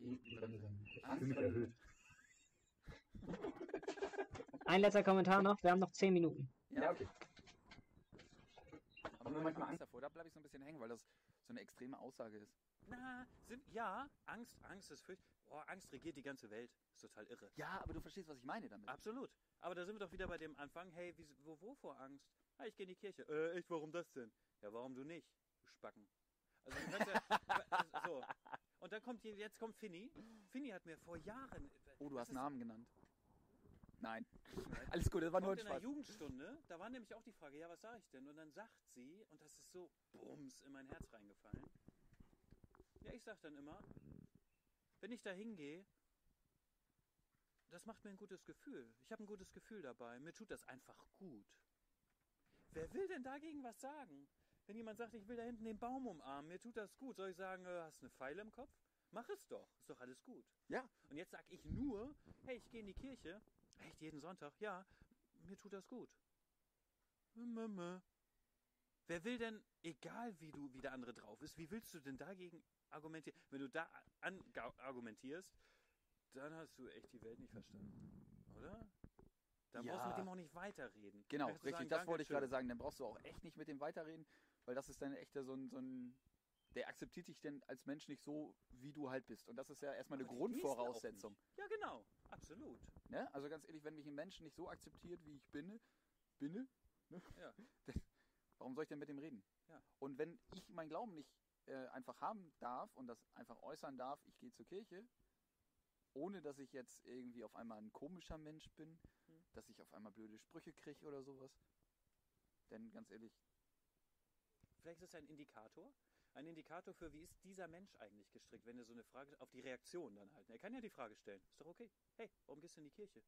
Ich Ich Angst erhöht. Ein letzter Kommentar noch. Wir haben noch 10 Minuten. Ja, okay. Aber nur manchmal Angst davor. Da bleibe ich so ein bisschen hängen, weil das so eine extreme Aussage ist. Na, sind, ja, Angst, Angst ist fürcht. Boah, Angst regiert die ganze Welt. Ist total irre. Ja, aber du verstehst, was ich meine damit. Absolut. Aber da sind wir doch wieder bei dem Anfang. Hey, wie, wo, wovor Angst? Ah, ich gehe in die Kirche. Äh, echt, warum das denn? Ja, warum du nicht? Du Spacken. Also du kannst ja, so. Und dann kommt, jetzt kommt Finny. Finny hat mir vor Jahren... Oh, du hast ist- Namen genannt. Nein. Alles gut, das war nur ein kommt in der Spaß. Jugendstunde, da war nämlich auch die Frage, ja, was sage ich denn? Und dann sagt sie, und das ist so bums in mein Herz reingefallen. Ja, ich sag dann immer, wenn ich da hingehe, das macht mir ein gutes Gefühl. Ich habe ein gutes Gefühl dabei. Mir tut das einfach gut. Wer will denn dagegen was sagen? Wenn jemand sagt, ich will da hinten den Baum umarmen, mir tut das gut, soll ich sagen, äh, hast eine Pfeile im Kopf? Mach es doch, ist doch alles gut. Ja. Und jetzt sag ich nur, hey, ich gehe in die Kirche. Echt, jeden Sonntag? Ja, mir tut das gut. Wer will denn, egal wie du, wie der andere drauf ist, wie willst du denn dagegen argumentieren? Wenn du da argumentierst, dann hast du echt die Welt nicht verstanden. Oder? Dann brauchst du mit Ja. dem auch nicht weiterreden. Genau, richtig, sagen, das "Danke, wollte ich tschüss." gerade sagen. Dann brauchst du auch echt nicht mit dem weiterreden, weil das ist dann echt so ein, so ein. Der akzeptiert dich denn als Mensch nicht so, wie du halt bist. Und das ist ja erstmal eine Grundvoraussetzung. Ja, genau. Absolut. Ne? Also ganz ehrlich, wenn mich ein Mensch nicht so akzeptiert, wie ich bin, bin, ne? Ja. warum soll ich denn mit dem reden? Ja. Und wenn ich meinen Glauben nicht äh, einfach haben darf und das einfach äußern darf, ich gehe zur Kirche, ohne dass ich jetzt irgendwie auf einmal ein komischer Mensch bin, Hm. dass ich auf einmal blöde Sprüche kriege oder sowas, denn ganz ehrlich, Vielleicht ist es ein Indikator. Ein Indikator für, wie ist dieser Mensch eigentlich gestrickt, wenn er so eine Frage auf die Reaktion dann halt. Er kann ja die Frage stellen. Ist doch okay. Hey, warum gehst du in die Kirche?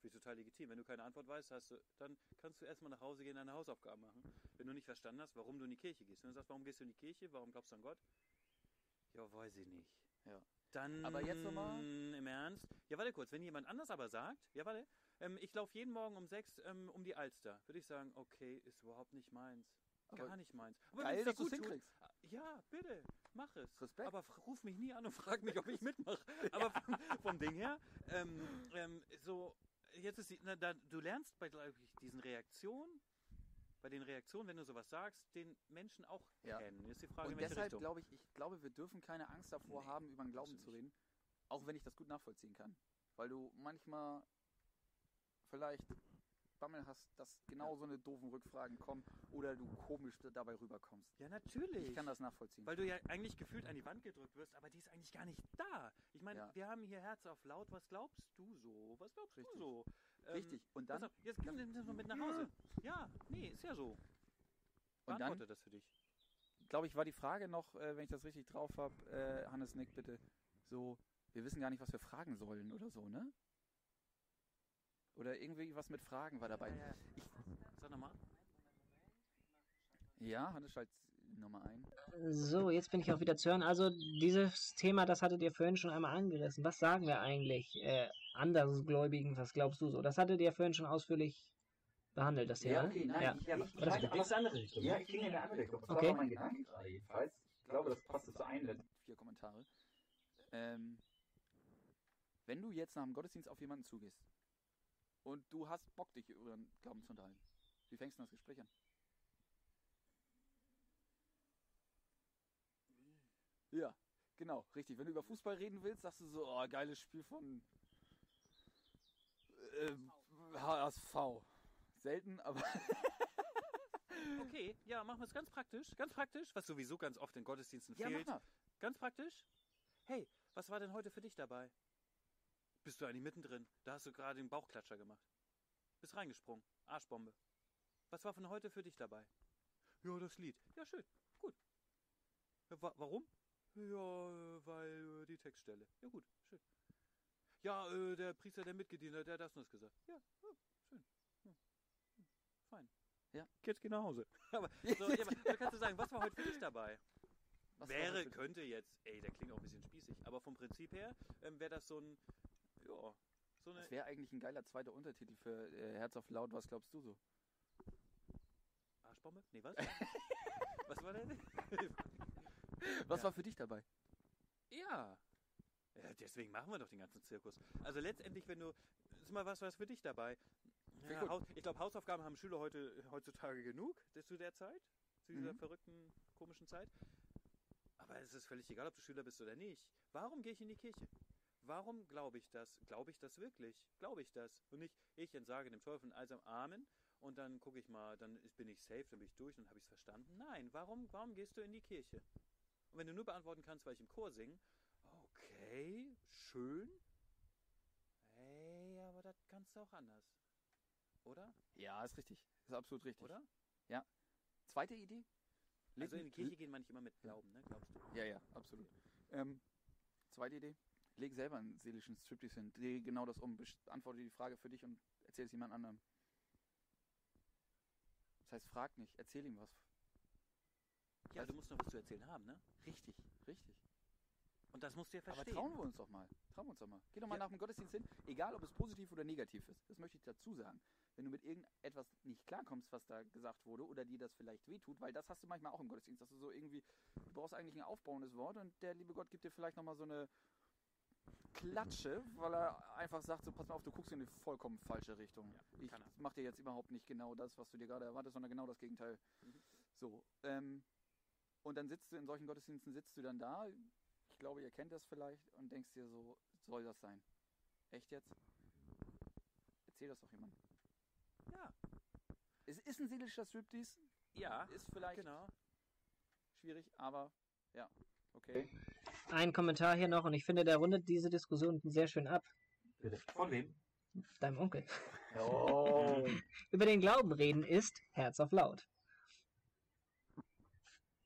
Finde ich total legitim. Wenn du keine Antwort weißt, hast du, dann kannst du erstmal nach Hause gehen und deine Hausaufgaben machen. Wenn du nicht verstanden hast, warum du in die Kirche gehst. Wenn du sagst, warum gehst du in die Kirche? Warum glaubst du an Gott? Ja, weiß ich nicht. Ja. Dann Aber jetzt noch mal- im Ernst. Ja, warte kurz. Wenn jemand anders aber sagt, ja, warte, ähm, ich laufe jeden Morgen um sechs ähm, um die Alster, würde ich sagen, okay, ist überhaupt nicht meins. Aber Gar nicht meins. Aber geil, dass du es gut tut- hinkriegst. Ja, bitte, mach es. Respekt. Aber ruf mich nie an und frag mich, ob ich mitmache. Aber vom, vom Ding her, ähm, ähm, so, jetzt ist die, na, da, du lernst bei, ich, diesen Reaktionen, bei den Reaktionen, wenn du sowas sagst, den Menschen auch Ja. kennen. Ist die Frage, Und welche deshalb Richtung. glaube ich, ich glaube, wir dürfen keine Angst davor Nee, haben, über den Glauben zu reden. Auch wenn ich das gut nachvollziehen kann. Weil du manchmal vielleicht Bammel hast, dass genau so eine doofen Rückfragen kommen oder du komisch dabei rüberkommst. ja, natürlich. Ich kann das nachvollziehen. Weil du ja eigentlich gefühlt an die Wand gedrückt wirst, aber die ist eigentlich gar nicht da. Ich meine, Ja. wir haben hier Herz auf laut. Was glaubst du so? Was glaubst Richtig. du so? Ähm, Richtig. Und dann, auf, jetzt das mal mit nach Hause. Ja, nee, ist ja so. und dann das für dich. glaube ich, war die Frage noch, äh, wenn ich das richtig drauf habe, äh, Hannes Nick, bitte, so, wir wissen gar nicht, was wir fragen sollen oder so, ne? Oder irgendwie was mit Fragen war dabei. Sag nochmal. Ja, Hannes schalt nochmal ein. So, jetzt bin ich auch wieder zu hören. Also dieses Thema, das hattet ihr vorhin schon einmal angerissen. Was sagen wir eigentlich äh, Andersgläubigen? Was glaubst du so? Das hattet ihr vorhin schon ausführlich behandelt, das Thema. ne? ja. ich, ja, ich, das- meine aus der andere Richtung. Ja, ich ging in eine andere Richtung. Das Okay. war mein Gedanke gerade jedenfalls. Ich glaube, das passt zu einem. Vier Kommentare. Ähm, wenn du jetzt nach dem Gottesdienst auf jemanden zugehst und du hast Bock, dich über den Glauben zu unterhalten, wie fängst du das Gespräch an? Ja, genau, richtig. Wenn du über Fußball reden willst, sagst du so, oh, geiles Spiel von ähm, HSV. Selten, aber Okay, ja, machen wir es ganz praktisch. Ganz praktisch, was sowieso ganz oft in Gottesdiensten ja, fehlt. Ganz praktisch. Hey, was war denn heute für dich dabei? Bist du eigentlich mittendrin? Da hast du gerade den Bauchklatscher gemacht. Bist reingesprungen. Arschbombe. Was war von heute für dich dabei? Ja, das Lied. Ja, schön. Gut. Ja, wa warum? Ja, äh, weil äh, die Textstelle. Ja, gut. Schön. Ja, äh, der Priester, der mitgedient hat, der hat das und das gesagt. Ja, ja schön. Ja, hm, fein. Ja. Jetzt geh nach Hause. Aber, so, ja, aber da kannst du sagen, was war heute für dich dabei? Was wäre, könnte jetzt, ey, der klingt auch ein bisschen spießig, aber vom Prinzip her ähm, wäre das so ein, ja, so eine, Das wäre eigentlich ein geiler zweiter Untertitel für äh, Herz auf laut. Was glaubst du so? Arschbombe? Nee, was? was war denn? Was Ja. war für dich dabei? ja. ja. Deswegen machen wir doch den ganzen Zirkus. Also letztendlich, wenn du, ist mal was, was für dich dabei. Ja. Haus, ich glaube, Hausaufgaben haben Schüler heute, heutzutage genug zu der Zeit, zu dieser Mhm. verrückten, komischen Zeit. Aber es ist völlig egal, ob du Schüler bist oder nicht. Warum gehe ich in die Kirche? Warum glaube ich das? Glaube ich das wirklich? Glaube ich das? Und nicht, ich entsage dem Teufel und allsam Amen und dann gucke ich mal, dann bin ich safe, dann bin ich durch und habe ich es verstanden. Nein, warum, warum gehst du in die Kirche? Und wenn du nur beantworten kannst, weil ich im Chor singe, okay, schön. Ey, aber das kannst du auch anders. Oder? Ja, ist richtig. Ist absolut richtig. Oder? Zweite Idee? Also in die Kirche gehen immer mit Glauben, ne? Glaubst du? Ja, ja, absolut. Ähm, zweite Idee. Leg selber einen seelischen Striptease hin. Dreh genau das um. Beantworte die Frage für dich und erzähl es jemand anderem. Das heißt, frag nicht. Erzähl ihm was. Ja, Also- du musst noch was zu erzählen haben, ne? Richtig, richtig. Und das musst du ja Aber verstehen. trauen wir uns doch mal. Trauen wir uns doch mal. Geh doch mal Ja. nach dem Gottesdienst hin, egal ob es positiv oder negativ ist. Das möchte ich dazu sagen. Wenn du mit irgendetwas nicht klarkommst, was da gesagt wurde, oder dir das vielleicht wehtut, weil das hast du manchmal auch im Gottesdienst, dass du so irgendwie, du brauchst eigentlich ein aufbauendes Wort und der liebe Gott gibt dir vielleicht nochmal so eine Klatsche, weil er einfach sagt, so pass mal auf, du guckst in die vollkommen falsche Richtung. Ja, ich kann er. mach dir jetzt überhaupt nicht genau das, was du dir gerade erwartest, sondern genau das Gegenteil. Mhm. So, ähm, und dann sitzt du in solchen Gottesdiensten, sitzt du dann da, ich glaube, ihr kennt das vielleicht und denkst dir so, soll das sein? Echt jetzt? Erzähl das doch jemandem. Ja. Es ist ein seelischer Striptease, Ja, ist vielleicht genau. schwierig, aber ja, okay. Ein Kommentar hier noch und ich finde, der rundet diese Diskussion sehr schön ab. Bitte. Von wem? Deinem Onkel. Oh. Über den Glauben reden ist Herz auf laut.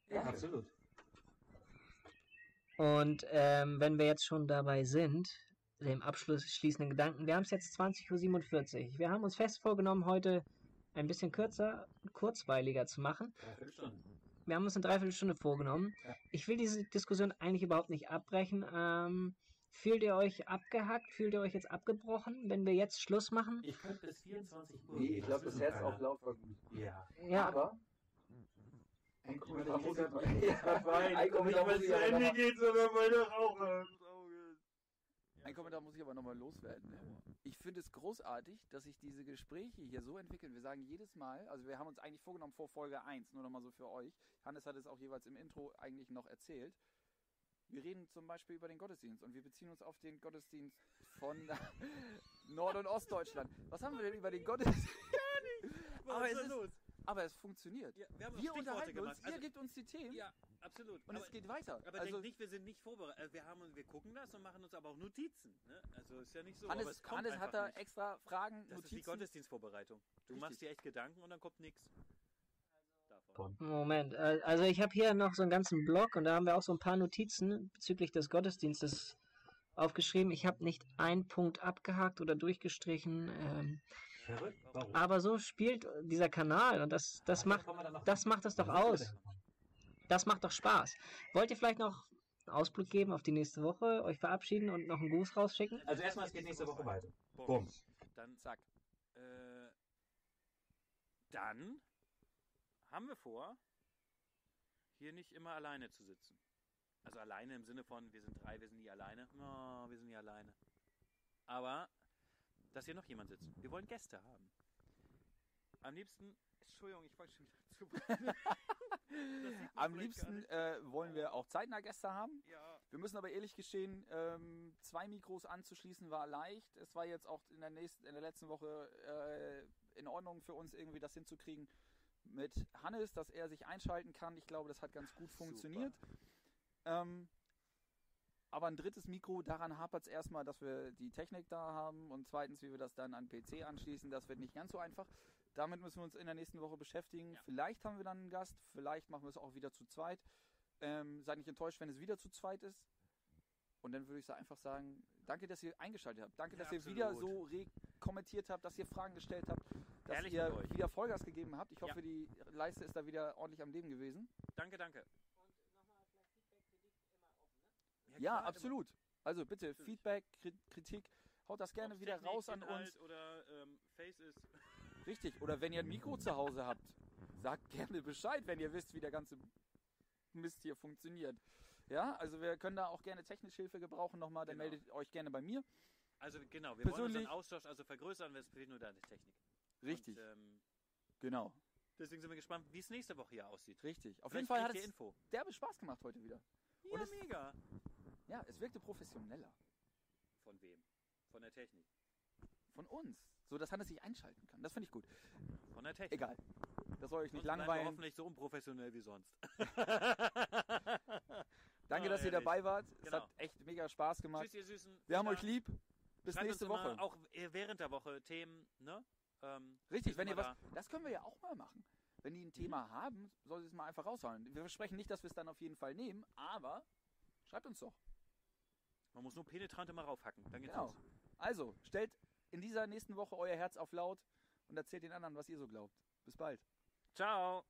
Ja, absolut. Und ähm, wenn wir jetzt schon dabei sind, dem abschließenden Gedanken, wir haben es jetzt 20.47 Uhr. Wir haben uns fest vorgenommen, heute ein bisschen kürzer, kurzweiliger zu machen. Dreiviertel Stunden. Wir haben uns eine Dreiviertelstunde vorgenommen. Ja. Ich will diese Diskussion eigentlich überhaupt nicht abbrechen. Ähm, fühlt ihr euch abgehackt? Fühlt ihr euch jetzt abgebrochen, wenn wir jetzt Schluss machen? Ich könnte bis 24 Uhr. Nee, ich glaube, das Herz keiner. auf laut war gut. Ja. Ja, Aber ein Kommentar muss ich Ein ein Kommentar muss ich aber noch- geht, sondern meine Rauche. Ein Kommentar muss ich aber nochmal loswerden. Ich finde es großartig, dass sich diese Gespräche hier so entwickeln. Wir sagen jedes Mal, also wir haben uns eigentlich vorgenommen vor Folge 1, nur nochmal so für euch. Hannes hat es auch jeweils im Intro eigentlich noch erzählt. Wir reden zum Beispiel über den Gottesdienst und wir beziehen uns auf den Gottesdienst von Nord- und Ostdeutschland. Was haben wir denn über den Gottesdienst? Aber Was es ist ist- los? Aber es funktioniert. Ja, wir haben Wir unterhalten gemacht. uns, ihr Also, gebt uns die Themen ja, absolut. und aber, es geht weiter. aber also denkt nicht, wir sind nicht vorbereitet. Also wir, haben, wir gucken das und machen uns aber auch Notizen. Ne? Also ist ja nicht so. aber Hannes, es kommt Hannes hat da nicht. extra Fragen, Das ist die Notizen. Gottesdienstvorbereitung. Du Richtig. machst dir echt Gedanken und dann kommt nichts. Davon. Moment. äh, Also ich habe hier noch so einen ganzen Blog und da haben wir auch so ein paar Notizen bezüglich des Gottesdienstes aufgeschrieben. Ich habe nicht einen Punkt abgehakt oder durchgestrichen. Ähm, Verrückt. Warum? aber so spielt dieser Kanal und das, das macht das macht es doch aus. Das macht doch Spaß. Wollt ihr vielleicht noch einen Ausblick geben auf die nächste Woche, euch verabschieden und noch einen Gruß rausschicken? Also erstmal, es geht nächste Woche weiter. Bums. Dann, Zack. äh, dann haben wir vor, hier nicht immer alleine zu sitzen. Also alleine im Sinne von, wir sind drei, wir sind nie alleine. Oh, wir sind nie alleine. Aber, dass hier noch jemand sitzt. Wir wollen Gäste haben. Am liebsten, Entschuldigung, ich wollte schon wieder zu. Am liebsten äh, wollen wir auch zeitnah Gäste haben. Ja, Wir müssen aber ehrlich gestehen, ähm, zwei Mikros anzuschließen war leicht. Es war jetzt auch in der nächsten, in der letzten Woche äh, in Ordnung für uns irgendwie das hinzukriegen mit Hannes, dass er sich einschalten kann. Ich glaube, das hat ganz gut funktioniert. Ähm, aber ein drittes Mikro, daran hapert es erstmal, dass wir die Technik da haben und zweitens, wie wir das dann an PC anschließen, das wird nicht ganz so einfach. Damit müssen wir uns in der nächsten Woche beschäftigen. Ja. Vielleicht haben wir dann einen Gast, vielleicht machen wir es auch wieder zu zweit. Ähm, seid nicht enttäuscht, wenn es wieder zu zweit ist. Und dann würde ich einfach sagen, danke, dass ihr eingeschaltet habt. Danke, Ja, dass ihr wieder absolut. so kommentiert habt, dass ihr Fragen gestellt habt, dass Ehrlich ihr wieder Vollgas gegeben habt. Ich Ja. hoffe, die Leiste ist da wieder ordentlich am Leben gewesen. danke, danke. Ja, klar, absolut. Also bitte, Natürlich. Feedback, Kri- Kritik, haut das gerne Ob's wieder Technik, raus an Inhalt uns. Oder ähm, Face ist. Richtig. Oder wenn ihr ein Mikro zu Hause habt, sagt gerne Bescheid, wenn ihr wisst, wie der ganze Mist hier funktioniert. Ja, also wir können da auch gerne technische Hilfe gebrauchen nochmal, dann Genau. meldet euch gerne bei mir. Also genau, wir wollen Persönlich- unseren Austausch also vergrößern, es fehlt nur deine Technik. Richtig, Und, ähm, genau. deswegen sind wir gespannt, wie es nächste Woche hier aussieht. Richtig. Auf Vielleicht jeden Fall hat es Info. derbe Spaß gemacht heute wieder. Ja, Und mega. Ja, es wirkte professioneller. Von wem? Von der Technik. Von uns. So, dass Hannes sich einschalten kann. Das finde ich gut. Von der Technik. Egal. Das soll euch nicht langweilen. hoffentlich so unprofessionell wie sonst. Danke, Ah, dass ihr dabei wart. Es Genau. hat echt mega Spaß gemacht. Tschüss, ihr Süßen. Wir haben Ja. euch lieb. Bis Schreibt nächste Woche. Auch äh, während der Woche Themen, ne? Ähm, Richtig, wenn ihr was. Das können wir ja auch mal machen. Wenn die ein Thema haben, soll sie es mal einfach raushauen. Wir versprechen nicht, dass wir es dann auf jeden Fall nehmen, aber schreibt uns doch. Man muss nur penetrant immer raufhacken. Dann geht's Genau. los. Also, stellt in dieser nächsten Woche euer Herz auf laut und erzählt den anderen, was ihr so glaubt. Bis bald. Ciao.